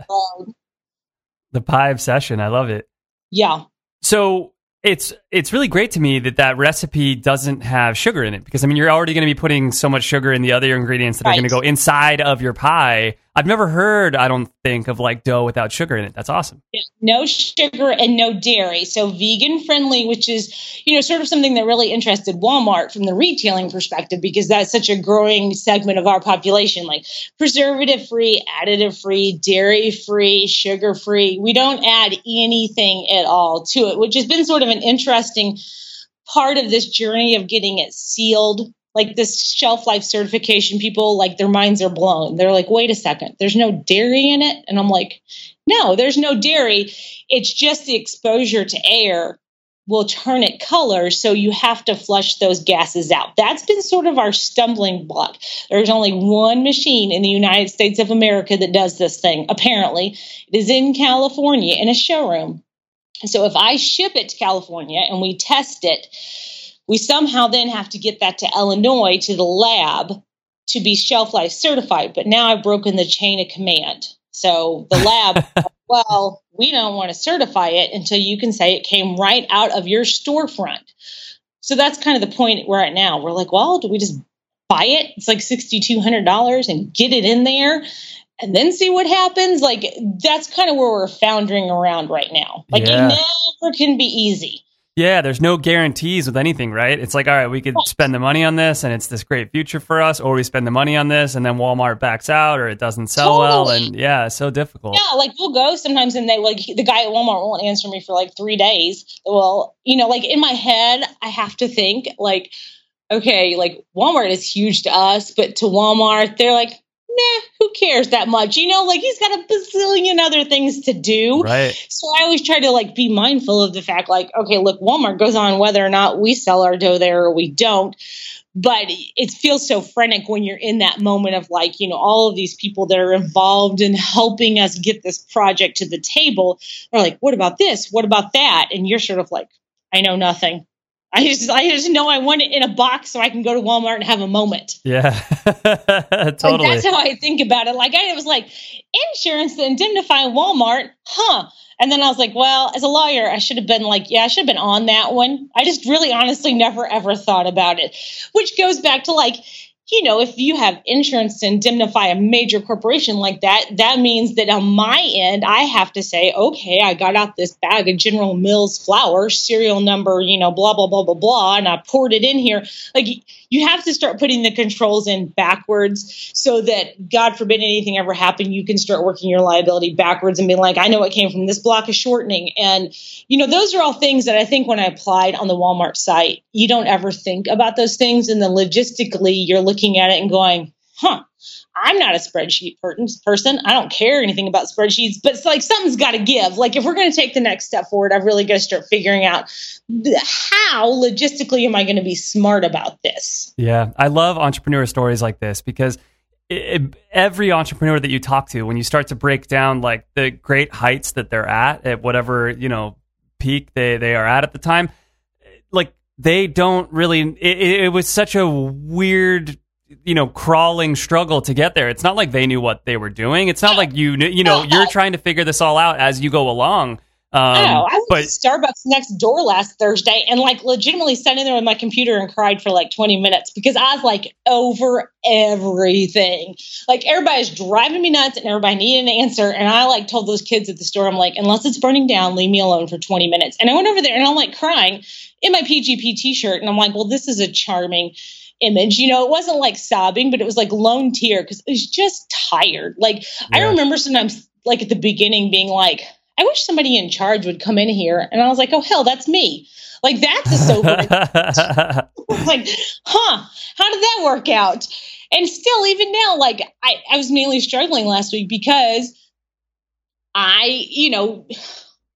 the pie obsession. I love it. Yeah. So it's it's really great to me that that recipe doesn't have sugar in it because I mean you're already going to be putting so much sugar in the other ingredients that are going to go inside of your pie. I've never heard, I don't think, of like dough without sugar in it. That's awesome. no sugar and no dairy. So vegan friendly, which is, you know, sort of something that really interested Walmart from the retailing perspective because that's such a growing segment of our population, like preservative free, additive free, dairy free, sugar free. We don't add anything at all to it, which has been sort of an interesting part of this journey of getting it sealed like this shelf life certification people like their minds are blown. They're like wait a second. There's no dairy in it? And i'm like no there's no dairy. It's just the exposure to air will turn it color so you have to flush those gases out. That's been sort of our stumbling block. There's only one machine in the united states of america that does this thing apparently. It is in california in a showroom. So if i ship it to california and we test it we somehow then have to get that to Illinois to the lab to be shelf life certified. But now I've broken the chain of command. So the lab, well, we don't want to certify it until you can say it came right out of your storefront. So that's kind of the point we're at now. We're like, well, do we just buy it? It's like $6,200 and get it in there and then see what happens? Like, that's kind of where we're foundering around right now. Like, Yeah. it never can be easy. Yeah, there's no guarantees with anything, right? It's like, all right, we could spend the money on this and it's this great future for us, or we spend the money on this and then Walmart backs out or it doesn't sell well. And yeah, it's so difficult. Yeah, like we'll go sometimes and they like the guy at Walmart won't answer me for like three days. Well, you know, like in my head, I have to think like, okay, like Walmart is huge to us, but to Walmart, they're like, nah, who cares that much? You know, like he's got a bazillion other things to do. Right. So I always try to like be mindful of the fact, like, okay, look, Walmart goes on whether or not we sell our dough there or we don't. But it feels so frenetic when you're in that moment of like, you know, all of these people that are involved in helping us get this project to the table are like, what about this? What about that? And you're sort of like, I know nothing. I just I just know I want it in a box so I can go to Walmart and have a moment. Yeah. Like totally. that's how I think about it. Like I was like, insurance to indemnify Walmart, huh? And then I was like, well, as a lawyer, I should have been like, yeah, I should have been on that one. I just really honestly never ever thought about it. Which goes back to like, you know, if you have insurance to indemnify a major corporation like that, that means that on my end, I have to say, okay, I got out this bag of General Mills flour, serial number, you know, blah, blah, blah, blah, blah, and I poured it in here. Like, you have to start putting the controls in backwards so that, God forbid anything ever happen, you can start working your liability backwards and be like, I know it came from this block of shortening. And, you know, those are all things that I think when I applied on the Walmart site, you don't ever think about those things. And then logistically, you're looking at it and going, huh, I'm not a spreadsheet per- person. I don't care anything about spreadsheets, but it's like something's got to give. Like if we're going to take the next step forward, I've really got to start figuring out how logistically am I going to be smart about this. Yeah, I love entrepreneur stories like this because it, it- every entrepreneur that you talk to, when you start to break down like the great heights that they're at at whatever you know peak they they are at at the time, like they don't really. It, it was such a weird. You know, crawling struggle to get there. It's not like they knew what they were doing. It's not like you knew. You know, you're trying to figure this all out as you go along. Um, oh, I was but at Starbucks next door last Thursday and like legitimately sat in there with my computer and cried for like 20 minutes because I was like over everything. Like everybody's driving me nuts and everybody needed an answer. And I like told those kids at the store, I'm like, unless it's burning down, leave me alone for 20 minutes. And I went over there and I'm like crying in my PJP t shirt. And I'm like, well, this is a charming image. You know, it wasn't like sobbing, but it was like lone tear because it was just tired. Like I remember sometimes like at the beginning being like, I wish somebody in charge would come in here. And I was like, oh, hell, that's me. Like, that's a sober. like, huh, how did that work out? And still, even now, like, I, I was mainly struggling last week because I, you know,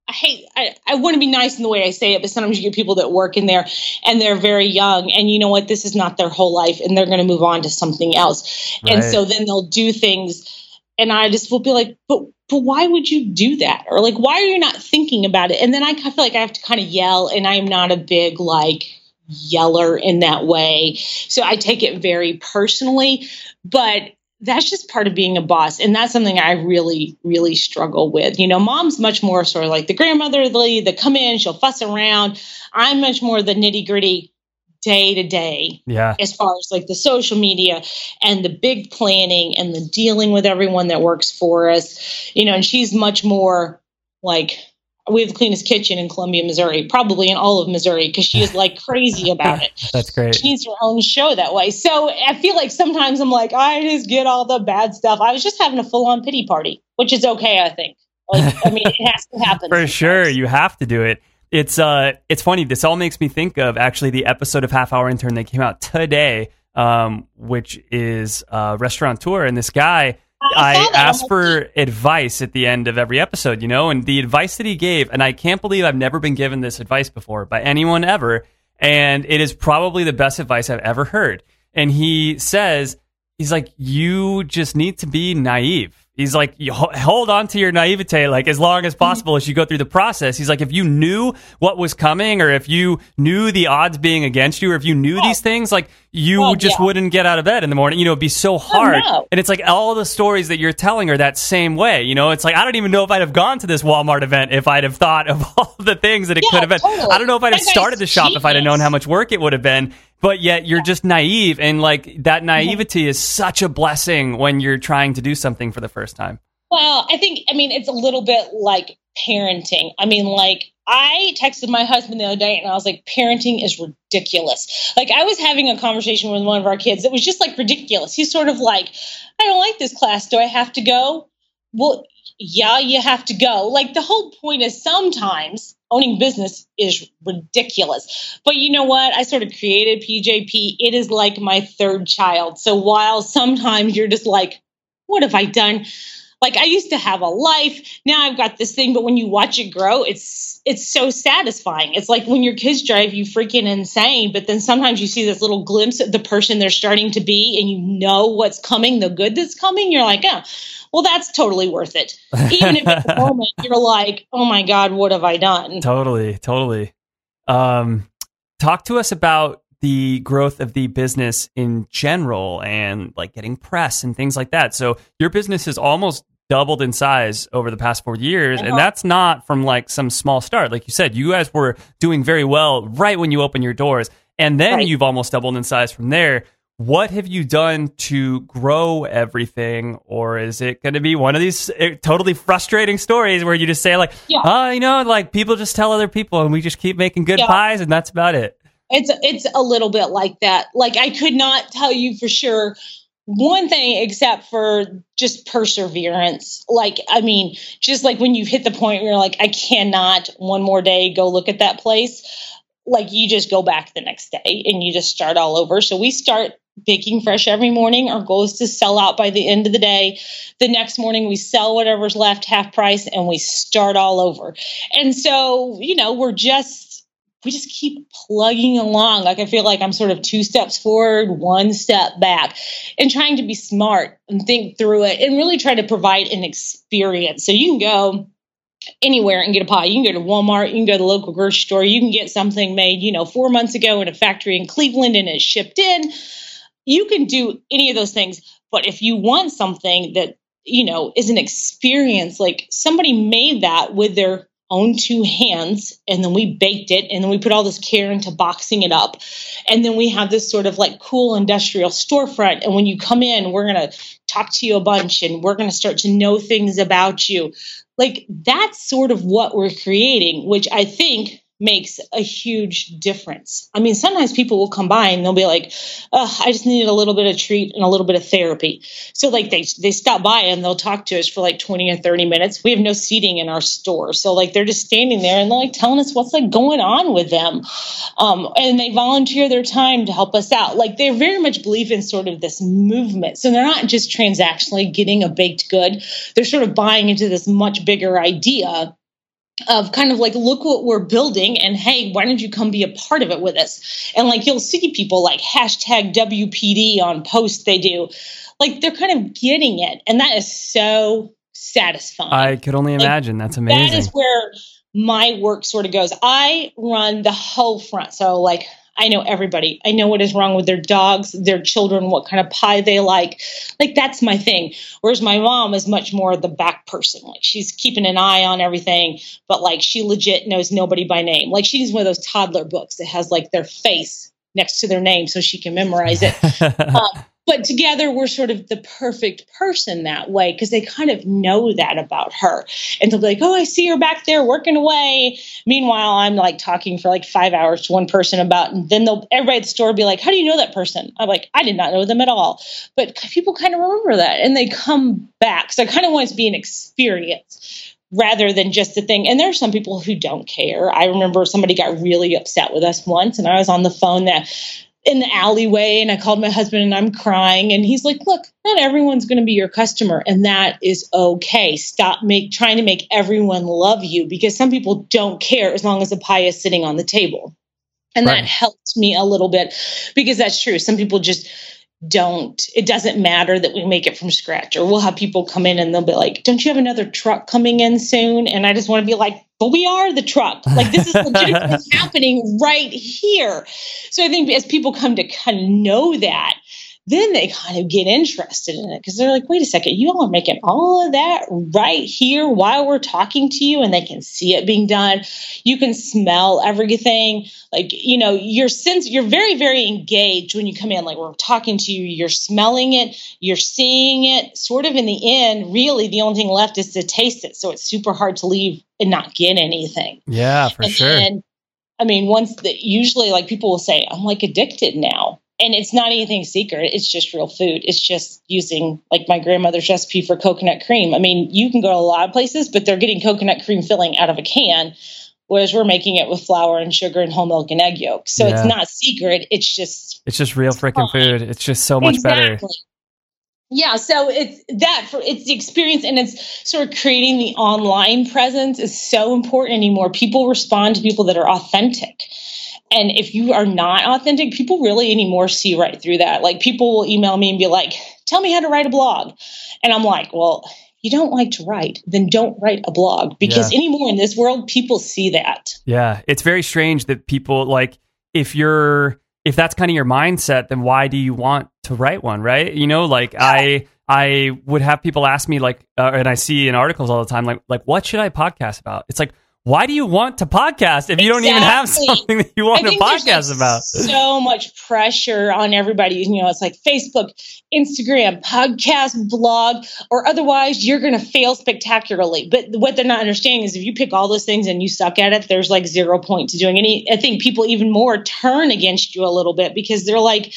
I hate, I, I want to be nice in the way I say it, but sometimes you get people that work in there and they're very young. And you know what? This is not their whole life and they're going to move on to something else. And so then they'll do things. And I just will be like, but but why would you do that? Or like, why are you not thinking about it? And then I kind of feel like I have to kind of yell, and I'm not a big like yeller in that way. So I take it very personally, but that's just part of being a boss. And that's something I really, really struggle with. You know, mom's much more sort of like the grandmotherly, the come in, she'll fuss around. I'm much more the nitty gritty day to day yeah, as far as like the social media and the big planning and the dealing with everyone that works for us, you know, and she's much more like we have the cleanest kitchen in Columbia, Missouri, probably in all of Missouri, because she is like crazy about it. that's great. She needs her own show that way. So I feel like sometimes I'm like, I just get all the bad stuff. I was just having a full on pity party, which is okay, I think. Like, I mean, it has to happen. For sometimes. sure, you have to do it. It's uh, it's funny. This all makes me think of actually the episode of Half Hour Intern that came out today, um, which is uh, restaurateur, and this guy. I saw I that. asked for advice at the end of every episode, you know, and the advice that he gave, and I can't believe I've never been given this advice before by anyone ever, and it is probably the best advice I've ever heard. And he says, he's like, you just need to be naive. He's like, you hold on to your naivete like as long as possible as you go through the process. He's like, if you knew what was coming, or if you knew the odds being against you, or if you knew these things, like you Well, just yeah. wouldn't get out of bed in the morning. You know, it'd be so hard. no. And it's like all the stories that you're telling are that same way. You know, it's like I don't even know if I'd have gone to this Walmart event if I'd have thought of all the things that it Yeah, could have been. totally. I don't know if I'd have started the shop if I'd have known how much work it would have been. But yet you're just naive, and like that naivety is such a blessing when you're trying to do something for the first time. Well, I think, I mean, it's a little bit like parenting. I mean, like, I texted my husband the other day and I was like, parenting is ridiculous. Like, I was having a conversation with one of our kids that was just like ridiculous. He's sort of like, I don't like this class. Do I have to go? Well, yeah, you have to go. Like, the whole point is sometimes owning business is ridiculous. But you know what? I sort of created PJP. It is like my third child. So while sometimes you're just like, what have I done? Like I used to have a life. Now I've got this thing, but when you watch it grow, it's it's so satisfying. It's like when your kids drive you freaking insane, but then sometimes you see this little glimpse of the person they're starting to be and you know what's coming, the good that's coming. You're like, oh, well, that's totally worth it. Even if at the moment you're like, oh my God, what have I done? Totally, totally. Um, talk to us about the growth of the business in general and like getting press and things like that. So your business has almost doubled in size over the past four years, and Uh-huh. that's not from like some small start. Like you said, you guys were doing very well right when you opened your doors, and then Right. you've almost doubled in size from there. What have you done to grow everything, or is it going to be one of these eh, totally frustrating stories where you just say like, Yeah. "Oh, you know, like people just tell other people, and we just keep making good Yeah. pies, and that's about it." It's it's a little bit like that. Like I could not tell you for sure one thing except for just perseverance. Like I mean, just like when you hit the point where you're like, I cannot one more day go look at that place. Like you just go back the next day and you just start all over. So we start baking fresh every morning. Our goal is to sell out by the end of the day. The next morning we sell whatever's left half price and we start all over. And so, you know, we're just we just keep plugging along. Like I feel like I'm sort of two steps forward, one step back, and trying to be smart and think through it and really try to provide an experience. So you can go anywhere and get a pie. You can go to Walmart, you can go to the local grocery store, you can get something made, you know, four months ago in a factory in Cleveland and it's shipped in. You can do any of those things. But if you want something that, you know, is an experience, like somebody made that with their own two hands and then we baked it and then we put all this care into boxing it up and then we have this sort of like cool industrial storefront and when you come in we're going to talk to you a bunch and we're going to start to know things about you like that's sort of what we're creating which i think makes a huge difference. I mean sometimes people will come by and they'll be like i just needed a little bit of treat and a little bit of therapy. So like they they stop by and they'll talk to us for like 20 or 30 minutes. We have no seating in our store. So like they're just standing there and they're like telling us what's like going on with them. Um, and they volunteer their time to help us out. Like they very much believe in sort of this movement. So they're not just transactionally getting a baked good. They're sort of buying into this much bigger idea of kind of like look what we're building and hey why don't you come be a part of it with us and like you'll see people like hashtag wpd on posts they do like they're kind of getting it and that is so satisfying I could only Like, imagine. That's amazing. that is where my work sort of goes. I run the whole front. So, like, I know everybody. I know what is wrong with their dogs, their children, what kind of pie they like. Like, that's my thing. Whereas my mom is much more the back person. Like, she's keeping an eye on everything, but like, she legit knows nobody by name. Like, she's one of those toddler books that has like their face next to their name so she can memorize it um, but together we're sort of the perfect person that way because they kind of know that about her. And they'll be like oh i see her back there working away. Meanwhile i'm like talking for like five hours to one person about and then they'll everybody at the store will be like how do you know that person? I'm like i did not know them at all. But people kind of remember that and they come back. So i kind of want it to be an experience rather than just a thing. And there are some people who don't care. I remember somebody got really upset with us once, and I was on the phone that in the alleyway, and I called my husband, and I'm crying, and he's like, "Look, not everyone's going to be your customer, and that is okay. Stop make trying to make everyone love you because some people don't care as long as the pie is sitting on the table." And Right. that helped me a little bit because that's true. Some people just don't it doesn't matter that we make it from scratch or we'll have people come in and they'll be like don't you have another truck coming in soon? And i just want to be like but we are the truck. Like this is legitimately happening right here. So i think as people come to kind of know that then they kind of get interested in it because they're like wait a second you all are making all of that right here while we're talking to you and they can see it being done you can smell everything like you know your sense you're very very engaged when you come in like we're talking to you you're smelling it you're seeing it sort of in the end really the only thing left is to taste it so it's super hard to leave and not get anything yeah, for and sure. then, I mean, once that usually like people will say, I'm like addicted now. And it's not anything secret. It's just real food. It's just using like my grandmother's recipe for coconut cream. I mean, you can go to a lot of places, but they're getting coconut cream filling out of a can, whereas we're making it with flour and sugar and whole milk and egg yolk. So Yeah. it's not secret. It's just It's just real freaking food. It's just so much better. Yeah, so it's that for it's the experience and it's sort of creating the online presence is so important anymore. People respond to people that are authentic. And if you are not authentic, people really anymore see right through that. Like people will email me and be like, "Tell me how to write a blog." And I'm like, "Well, you don't like to write, then don't write a blog because Yeah. anymore in this world people see that." Yeah, it's very strange that people like if you're if that's kind of your mindset, then why do you want to write one, right? You know, like I I would have people ask me like, uh, and I see in articles all the time, like like what should I podcast about? It's like why do you want to podcast if you don't even have something that you want to podcast like, about? So much pressure on everybody. You know, it's like Facebook, Instagram, podcast, blog, or otherwise you're going to fail spectacularly. But what they're not understanding is if you pick all those things and you suck at it, there's like zero point to doing any. I think people even more turn against you a little bit because they're like,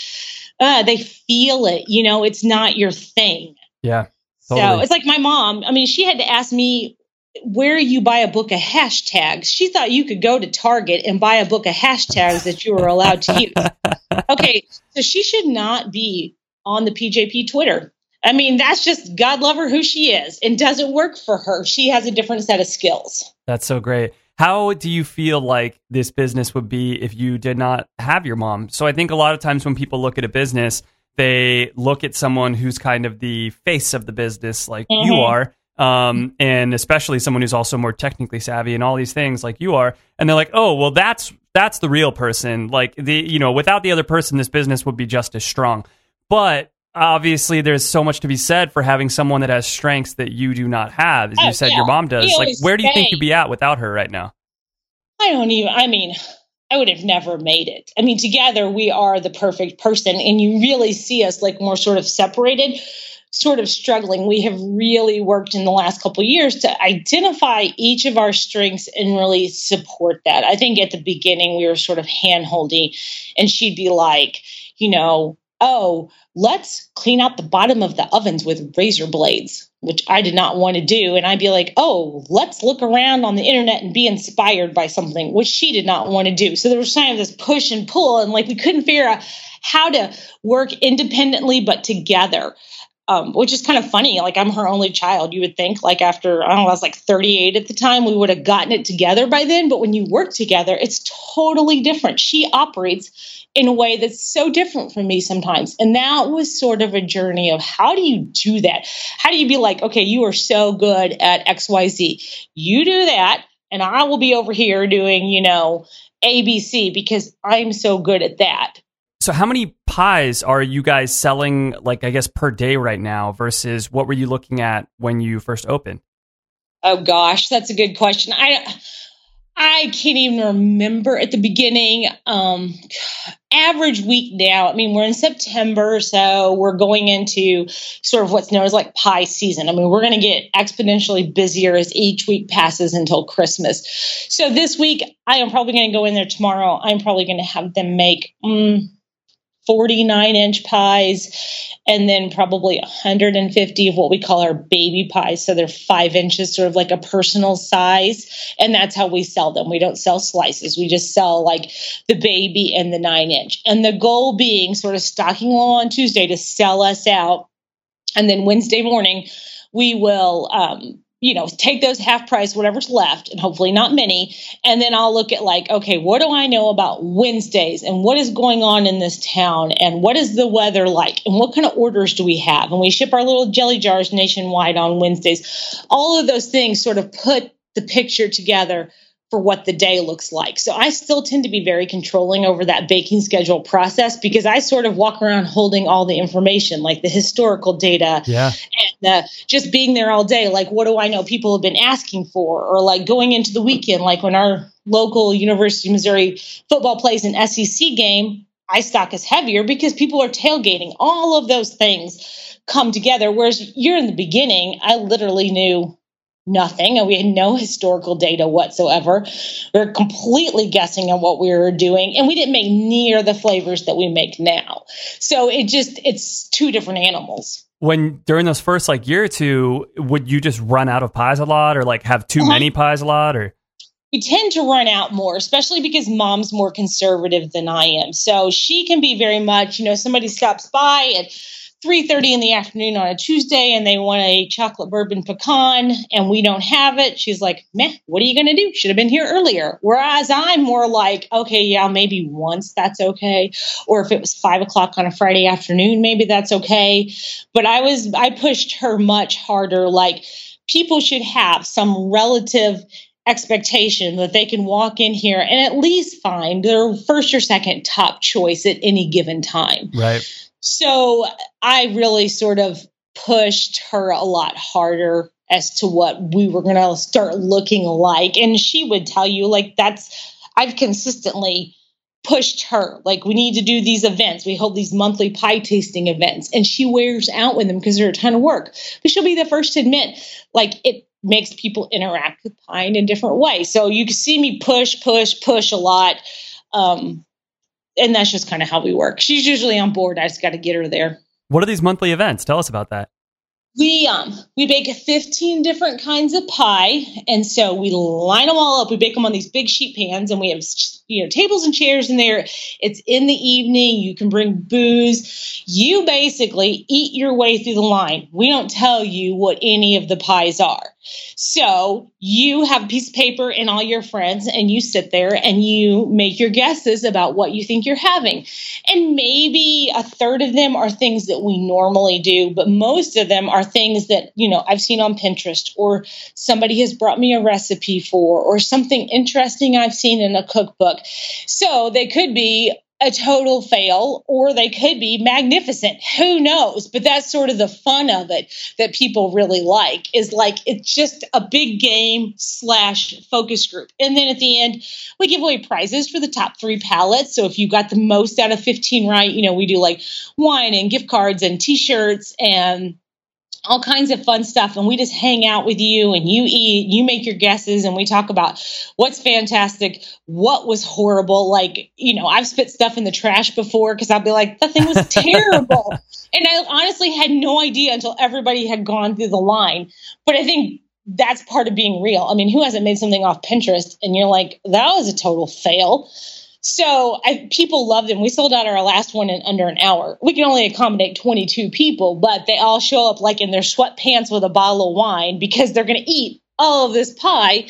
uh, they feel it. You know, it's not your thing. Yeah, So it's like my mom. I mean, she had to ask me where you buy a book of hashtags. She thought you could go to Target and buy a book of hashtags that you were allowed to use. Okay, so she should not be on the PJP Twitter. I mean, that's just God love her who she is. and doesn't work for her. She has a different set of skills. That's so great. How do you feel like this business would be if you did not have your mom? So I think a lot of times when people look at a business, they look at someone who's kind of the face of the business, like you Mhm. are, um, and especially someone who's also more technically savvy and all these things, like you are. And they're like, "Oh, well, that's that's the real person." Like the you know, without the other person, this business would be just as strong. But obviously, there's so much to be said for having someone that has strengths that you do not have, as Oh, you said yeah. your mom does. Like, where do you think you'd be at without her right now? I don't even, I mean, I would have never made it. I mean, together we are the perfect person, and you really see us like more sort of separated, sort of struggling. We have really worked in the last couple years to identify each of our strengths and really support that. I think at the beginning we were sort of hand holding, and she'd be like, you know, oh, let's clean out the bottom of the ovens with razor blades, which I did not want to do. And I'd be like, oh, let's look around on the internet and be inspired by something, which she did not want to do. So there was kind of this push and pull, and like we couldn't figure out how to work independently but together. Um, which is kind of funny. Like I'm her only child. You would think, like after I don't know, I was like 38 at the time, we would have gotten it together by then. But when you work together, it's totally different. She operates in a way that's so different from me sometimes. And that was sort of a journey of how do you do that? How do you be like, okay, you are so good at XYZ. You do that, and I will be over here doing, you know, ABC because I'm so good at that. So, how many pies are you guys selling, like, I guess, per day right now versus what were you looking at when you first opened? Oh gosh, that's a good question. I I can't even remember at the beginning. Um, average week now. I mean, we're in September, so we're going into sort of what's known as like pie season. I mean, we're going to get exponentially busier as each week passes until Christmas. So this week, I am probably going to go in there tomorrow. I'm probably going to have them make. Mm, 49 inch pies and then probably 150 of what we call our baby pies. So they're five inches, sort of like a personal size. And that's how we sell them. We don't sell slices, we just sell like the baby and the nine inch. And the goal being sort of stocking along on Tuesday to sell us out. And then Wednesday morning, we will um, you know, take those half price, whatever's left, and hopefully not many. And then I'll look at like, okay, what do I know about Wednesdays and what is going on in this town and what is the weather like and what kind of orders do we have? And we ship our little jelly jars nationwide on Wednesdays. All of those things sort of put the picture together for what the day looks like. So I still tend to be very controlling over that baking schedule process because I sort of walk around holding all the information, like the historical data Yeah. and uh, just being there all day. Like, what do I know people have been asking for? Or like going into the weekend, like when our local University of Missouri football plays an SEC game, I stock is heavier because people are tailgating. All of those things come together. Whereas you're in the beginning, I literally knew nothing and we had no historical data whatsoever. We were completely guessing on what we were doing and we didn't make near the flavors that we make now. So it just it's two different animals. When during those first like year or two, would you just run out of pies a lot or like have too Uh-huh. many pies a lot or? we tend to run out more, especially because mom's more conservative than I am. So she can be very much, you know, somebody stops by and 3.30 in the afternoon on a tuesday and they want a chocolate bourbon pecan and we don't have it. She's like meh what are you going to do? Should have been here earlier. Whereas i'm more like okay yeah maybe once that's okay or if it was five o'clock on a friday afternoon maybe that's okay. But i was i pushed her much harder. Like people should have some relative expectation that they can walk in here and at least find their first or second top choice at any given time. Right. So I really sort of pushed her a lot harder as to what we were going to start looking like. And she would tell you, like, that's, I've consistently pushed her. Like, we need to do these events. We hold these monthly pie tasting events. And she wears out with them because they're a ton of work. But she'll be the first to admit, like, it makes people interact with pie in a different way. So you can see me push, push, push a lot. Um, and that's just kind of how we work. She's usually on board. I just got to get her there. What are these monthly events? Tell us about that. We um we bake 15 different kinds of pie, and so we line them all up. We bake them on these big sheet pans, and we have you know tables and chairs in there. It's in the evening. You can bring booze. You basically eat your way through the line. We don't tell you what any of the pies are. So you have a piece of paper and all your friends, and you sit there and you make your guesses about what you think you're having. And maybe a third of them are things that we normally do, but most of them are things that, you know, I've seen on Pinterest or somebody has brought me a recipe for or something interesting I've seen in a cookbook. So they could be a total fail or they could be magnificent. Who knows? But that's sort of the fun of it that people really like is like it's just a big game slash focus group. And then at the end we give away prizes for the top three palates so if you got the most out of 15 right you know we do like wine and gift cards and t-shirts and all kinds of fun stuff and we just hang out with you and you eat you make your guesses and we talk about what's fantastic what was horrible. Like you know i've spit stuff in the trash before because i'll be like that thing was terrible. And i honestly had no idea until everybody had gone through the line. But i think that's part of being real. I mean who hasn't made something off pinterest and you're like that was a total fail so I, people loved them. We sold out our last one in under an hour. We can only accommodate 22 people, but they all show up like in their sweatpants with a bottle of wine because they're going to eat all of this pie.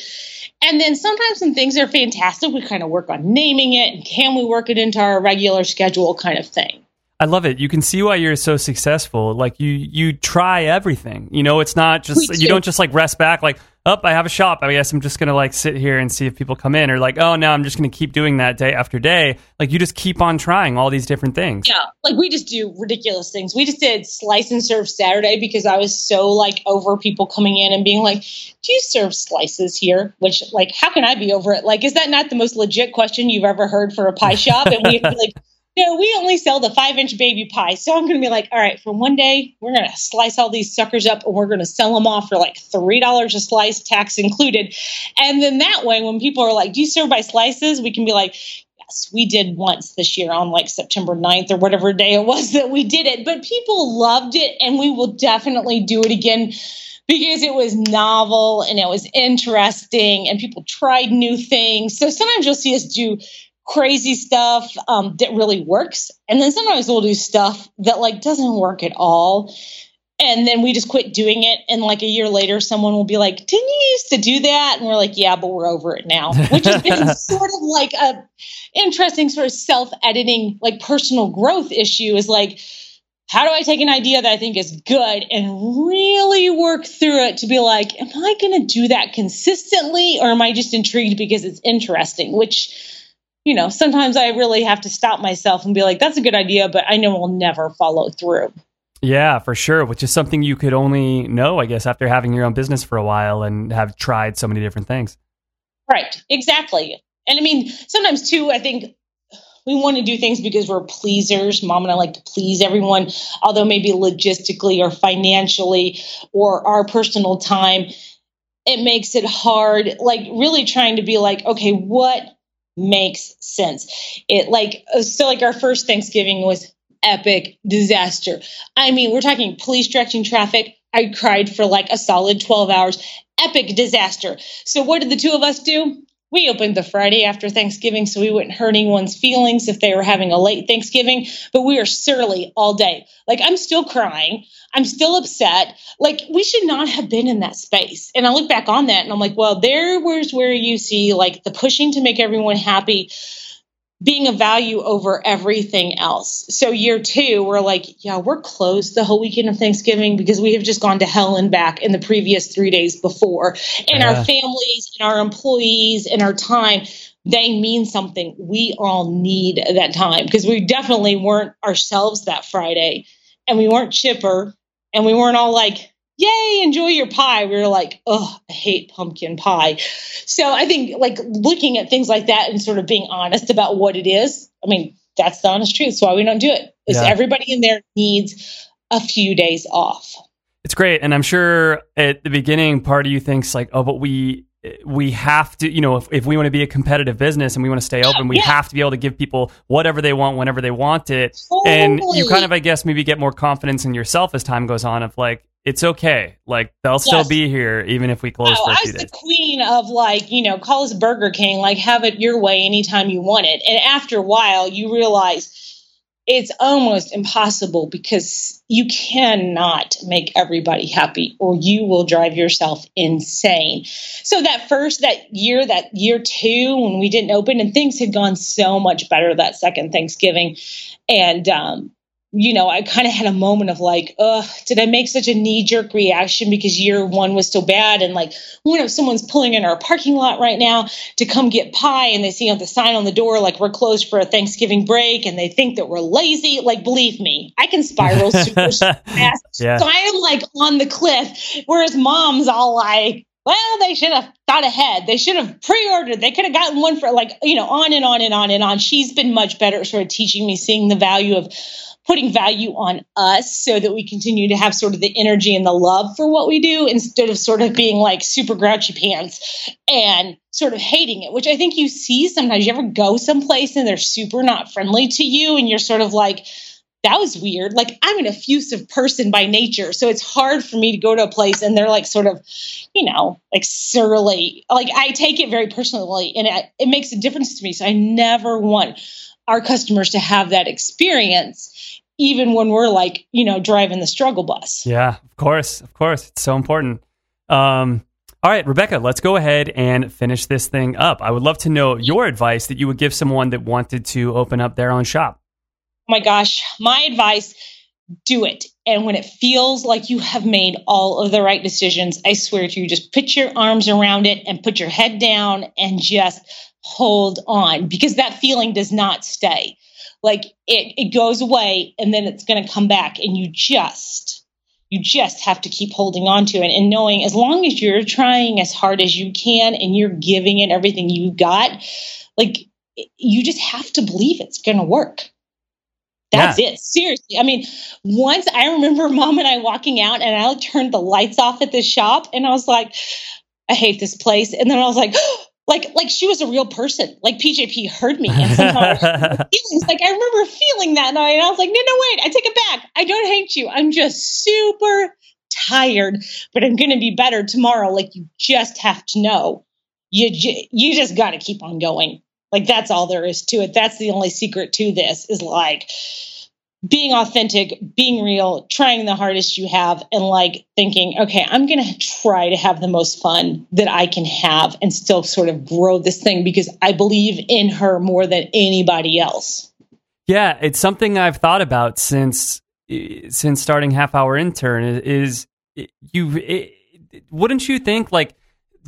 And then sometimes when things are fantastic, we kind of work on naming it and can we work it into our regular schedule kind of thing. I love it. You can see why you're so successful. Like you, you try everything. You know, it's not just you don't just like rest back. Like, up, I have a shop. I guess I'm just gonna like sit here and see if people come in, or like, oh, no, I'm just gonna keep doing that day after day. Like, you just keep on trying all these different things. Yeah, like we just do ridiculous things. We just did slice and serve Saturday because I was so like over people coming in and being like, "Do you serve slices here?" Which like, how can I be over it? Like, is that not the most legit question you've ever heard for a pie shop? And we like, no, we only sell the five inch baby pie. So I'm going to be like, all right, for one day, we're going to slice all these suckers up and we're going to sell them off for like $3 a slice, tax included. And then that way, when people are like, do you serve by slices? We can be like, yes, we did once this year on like September 9th or whatever day it was that we did it. But people loved it and we will definitely do it again because it was novel and it was interesting and people tried new things. So sometimes you'll see us do crazy stuff um, that really works. And then sometimes we'll do stuff that like doesn't work at all. And then we just quit doing it. And like a year later, someone will be like, Didn't you used to do that? And we're like, Yeah, but we're over it now. Which has been sort of like a interesting sort of self-editing, like personal growth issue is like, how do I take an idea that I think is good and really work through it to be like, am I going to do that consistently or am I just intrigued because it's interesting? Which, you know, sometimes I really have to stop myself and be like, that's a good idea, but I know we'll never follow through. Yeah, for sure. Which is something you could only know, I guess, after having your own business for a while and have tried so many different things. Right, exactly. And I mean, sometimes too, I think we want to do things because we're pleasers. Mom and I like to please everyone, although maybe logistically or financially or our personal time, it makes it hard. Like, really trying to be like, okay, what makes sense? It like, uh, so like our first Thanksgiving was epic disaster. I mean, we're talking police directing traffic. I cried for like a solid 12 hours. Epic disaster. So, what did the two of us do? We opened the Friday after Thanksgiving so we wouldn't hurt anyone's feelings if they were having a late Thanksgiving, but we are surly all day. Like, I'm still crying. I'm still upset. Like, we should not have been in that space. And I look back on that and I'm like, well, there was where you see like the pushing to make everyone happy being a value over everything else. So year two, we're like, yeah, we're closed the whole weekend of Thanksgiving because we have just gone to hell and back in the previous three days before. And Yeah. our families and our employees and our time, they mean something. We all need that time because we definitely weren't ourselves that Friday and we weren't chipper and we weren't all like, yay, enjoy your pie. We were like, oh, I hate pumpkin pie. So I think like looking at things like that and sort of being honest about what it is. I mean, that's the honest truth. It's why we don't do it. Is Yeah. everybody in there needs a few days off. It's great, and I'm sure at the beginning, part of you thinks like, oh, but we we have to, you know, if, if we want to be a competitive business and we want to stay open, we yeah. have to be able to give people whatever they want whenever they want it. And you kind of, I guess, maybe get more confidence in yourself as time goes on. Of like, it's okay, like they'll still be here even if we close Oh, for a I few was days. the queen of like, you know, call us Burger King, like have it your way anytime you want it. And after a while, you realize it's almost impossible because you cannot make everybody happy or you will drive yourself insane. So that first that year, that year two, when we didn't open and things had gone so much better that second Thanksgiving. And um you know, I kind of had a moment of like, ugh, did I make such a knee jerk reaction because year one was so bad? And like, what if someone's pulling in our parking lot right now to come get pie and they see on the sign on the door, like we're closed for a Thanksgiving break and they think that we're lazy? Like, believe me, I can spiral super fast. Yeah. So I am like on the cliff, whereas mom's all like, well, they should have thought ahead. They should have pre-ordered. They could have gotten one for like, you know, on and on and on and on. She's been much better at sort of teaching me, seeing the value of putting value on us so that we continue to have sort of the energy and the love for what we do instead of sort of being like super grouchy pants and sort of hating it, which I think you see sometimes. You ever go someplace and they're super not friendly to you and you're sort of like, that was weird. Like I'm an effusive person by nature, so it's hard for me to go to a place and they're like sort of, you know, like surly. Like I take it very personally, and it, it makes a difference to me. So I never want our customers to have that experience, even when we're like, you know, driving the struggle bus. Yeah, of course, of course, it's so important. Um, all right, Rebecca, let's go ahead and finish this thing up. I would love to know your advice that you would give someone that wanted to open up their own shop. Oh my gosh, my advice do it. And when it feels like you have made all of the right decisions, I swear to you, just put your arms around it and put your head down and just hold on because that feeling does not stay. Like it, it goes away and then it's going to come back and you just, you just have to keep holding on to it and knowing as long as you're trying as hard as you can and you're giving it everything you've got, like you just have to believe it's going to work. That's it. Seriously. I mean, once I remember mom and I walking out and I turned the lights off at the shop and I was like, I hate this place. And then I was like, like, like she was a real person. Like PJP heard me and somehow feelings. Like I remember feeling that night. And I was like, no, no, wait, I take it back. I don't hate you. I'm just super tired, but I'm going to be better tomorrow. Like you just have to know you, ju- you just got to keep on going. Like that's all there is to it. That's the only secret to this is like being authentic, being real, trying the hardest you have, and like thinking, okay, I'm going to try to have the most fun that I can have and still sort of grow this thing because I believe in her more than anybody else. Yeah, it's something I've thought about since eh, since starting half hour intern is eh, you it, wouldn't you think like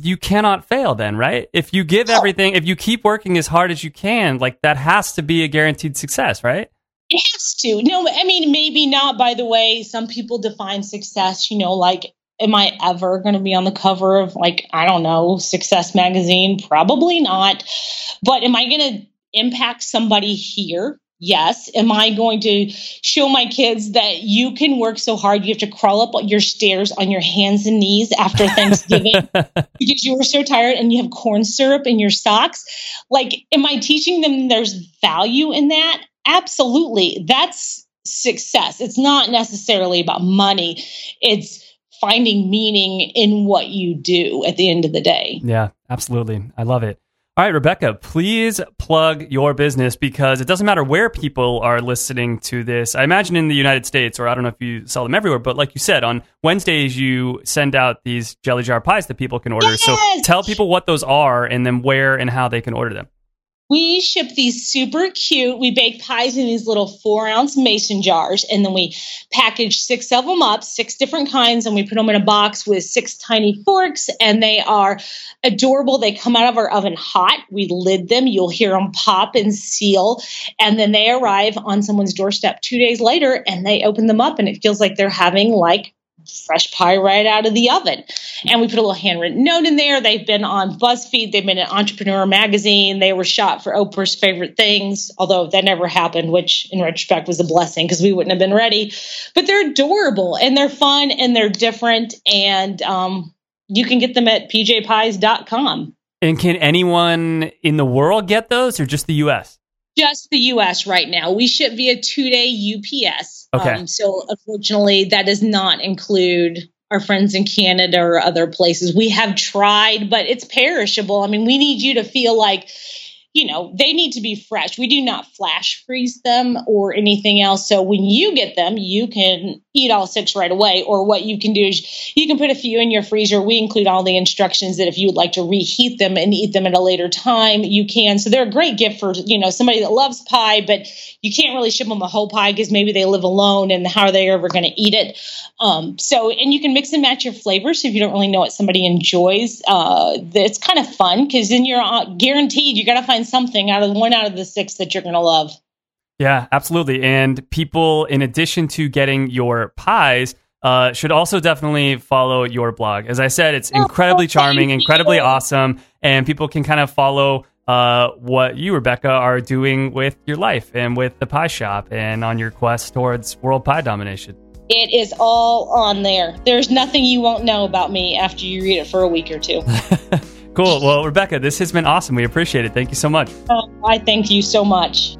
you cannot fail then, right? If you give everything, if you keep working as hard as you can, like that has to be a guaranteed success, right? It has to. No, I mean, maybe not by the way some people define success, you know, like, am I ever going to be on the cover of, like, I don't know, Success Magazine? Probably not. But am I going to impact somebody here? Yes. Am I going to show my kids that you can work so hard you have to crawl up your stairs on your hands and knees after Thanksgiving because you were so tired and you have corn syrup in your socks? Like, am I teaching them there's value in that? Absolutely. That's success. It's not necessarily about money. It's finding meaning in what you do at the end of the day. Yeah, absolutely. I love it. All right, Rebecca, please plug your business because it doesn't matter where people are listening to this. I imagine in the United States, or I don't know if you sell them everywhere, but like you said, on Wednesdays you send out these jelly jar pies that people can order. So tell people what those are and then where and how they can order them. We ship these super cute. We bake pies in these little four ounce mason jars, and then we package six of them up, six different kinds, and we put them in a box with six tiny forks. And they are adorable. They come out of our oven hot. We lid them. You'll hear them pop and seal, and then they arrive on someone's doorstep two days later, and they open them up, and it feels like they're having like fresh pie right out of the oven. And we put a little handwritten note in there. They've been on BuzzFeed, they've been in Entrepreneur Magazine, they were shot for Oprah's favorite things, although that never happened, which in retrospect was a blessing because we wouldn't have been ready. But they're adorable and they're fun and they're different. And um, you can get them at pjpies.com. And can anyone in the world get those or just the US? Just the US right now. We ship via two day UPS. Okay. Um, so unfortunately, that does not include our friends in Canada or other places. We have tried, but it's perishable. I mean, we need you to feel like, you know, they need to be fresh. We do not flash freeze them or anything else. So when you get them, you can eat all six right away. Or what you can do is you can put a few in your freezer. We include all the instructions that if you would like to reheat them and eat them at a later time, you can. So they're a great gift for, you know, somebody that loves pie, but you can't really ship them a whole pie because maybe they live alone and how are they ever going to eat it? Um, so, and you can mix and match your flavors if you don't really know what somebody enjoys. Uh, it's kind of fun because then you're uh, guaranteed you got to find something out of one out of the six that you're going to love. Yeah, absolutely. And people, in addition to getting your pies, uh, should also definitely follow your blog. As I said, it's incredibly charming, incredibly awesome, and people can kind of follow uh, what you, Rebecca, are doing with your life and with the pie shop and on your quest towards world pie domination. It is all on there. There's nothing you won't know about me after you read it for a week or two. Cool. Well, Rebecca, this has been awesome. We appreciate it. Thank you so much. Uh, I thank you so much.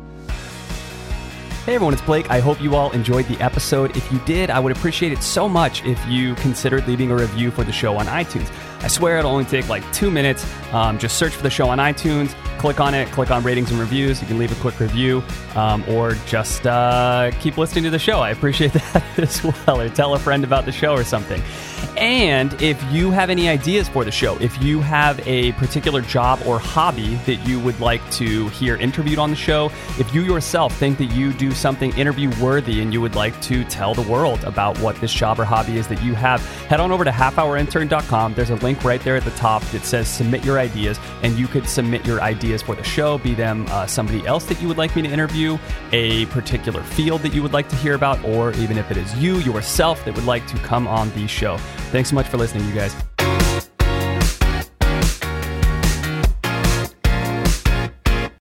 Hey everyone, it's Blake. I hope you all enjoyed the episode. If you did, I would appreciate it so much if you considered leaving a review for the show on iTunes. I swear it'll only take like two minutes. Um, just search for the show on iTunes, click on it, click on ratings and reviews. You can leave a quick review um, or just uh, keep listening to the show. I appreciate that as well. Or tell a friend about the show or something. And if you have any ideas for the show, if you have a particular job or hobby that you would like to hear interviewed on the show, if you yourself think that you do something interview worthy and you would like to tell the world about what this job or hobby is that you have, head on over to halfhourintern.com. There's a link right there at the top that says submit your ideas, and you could submit your ideas for the show, be them uh, somebody else that you would like me to interview, a particular field that you would like to hear about, or even if it is you yourself that would like to come on the show. Thanks so much for listening, you guys.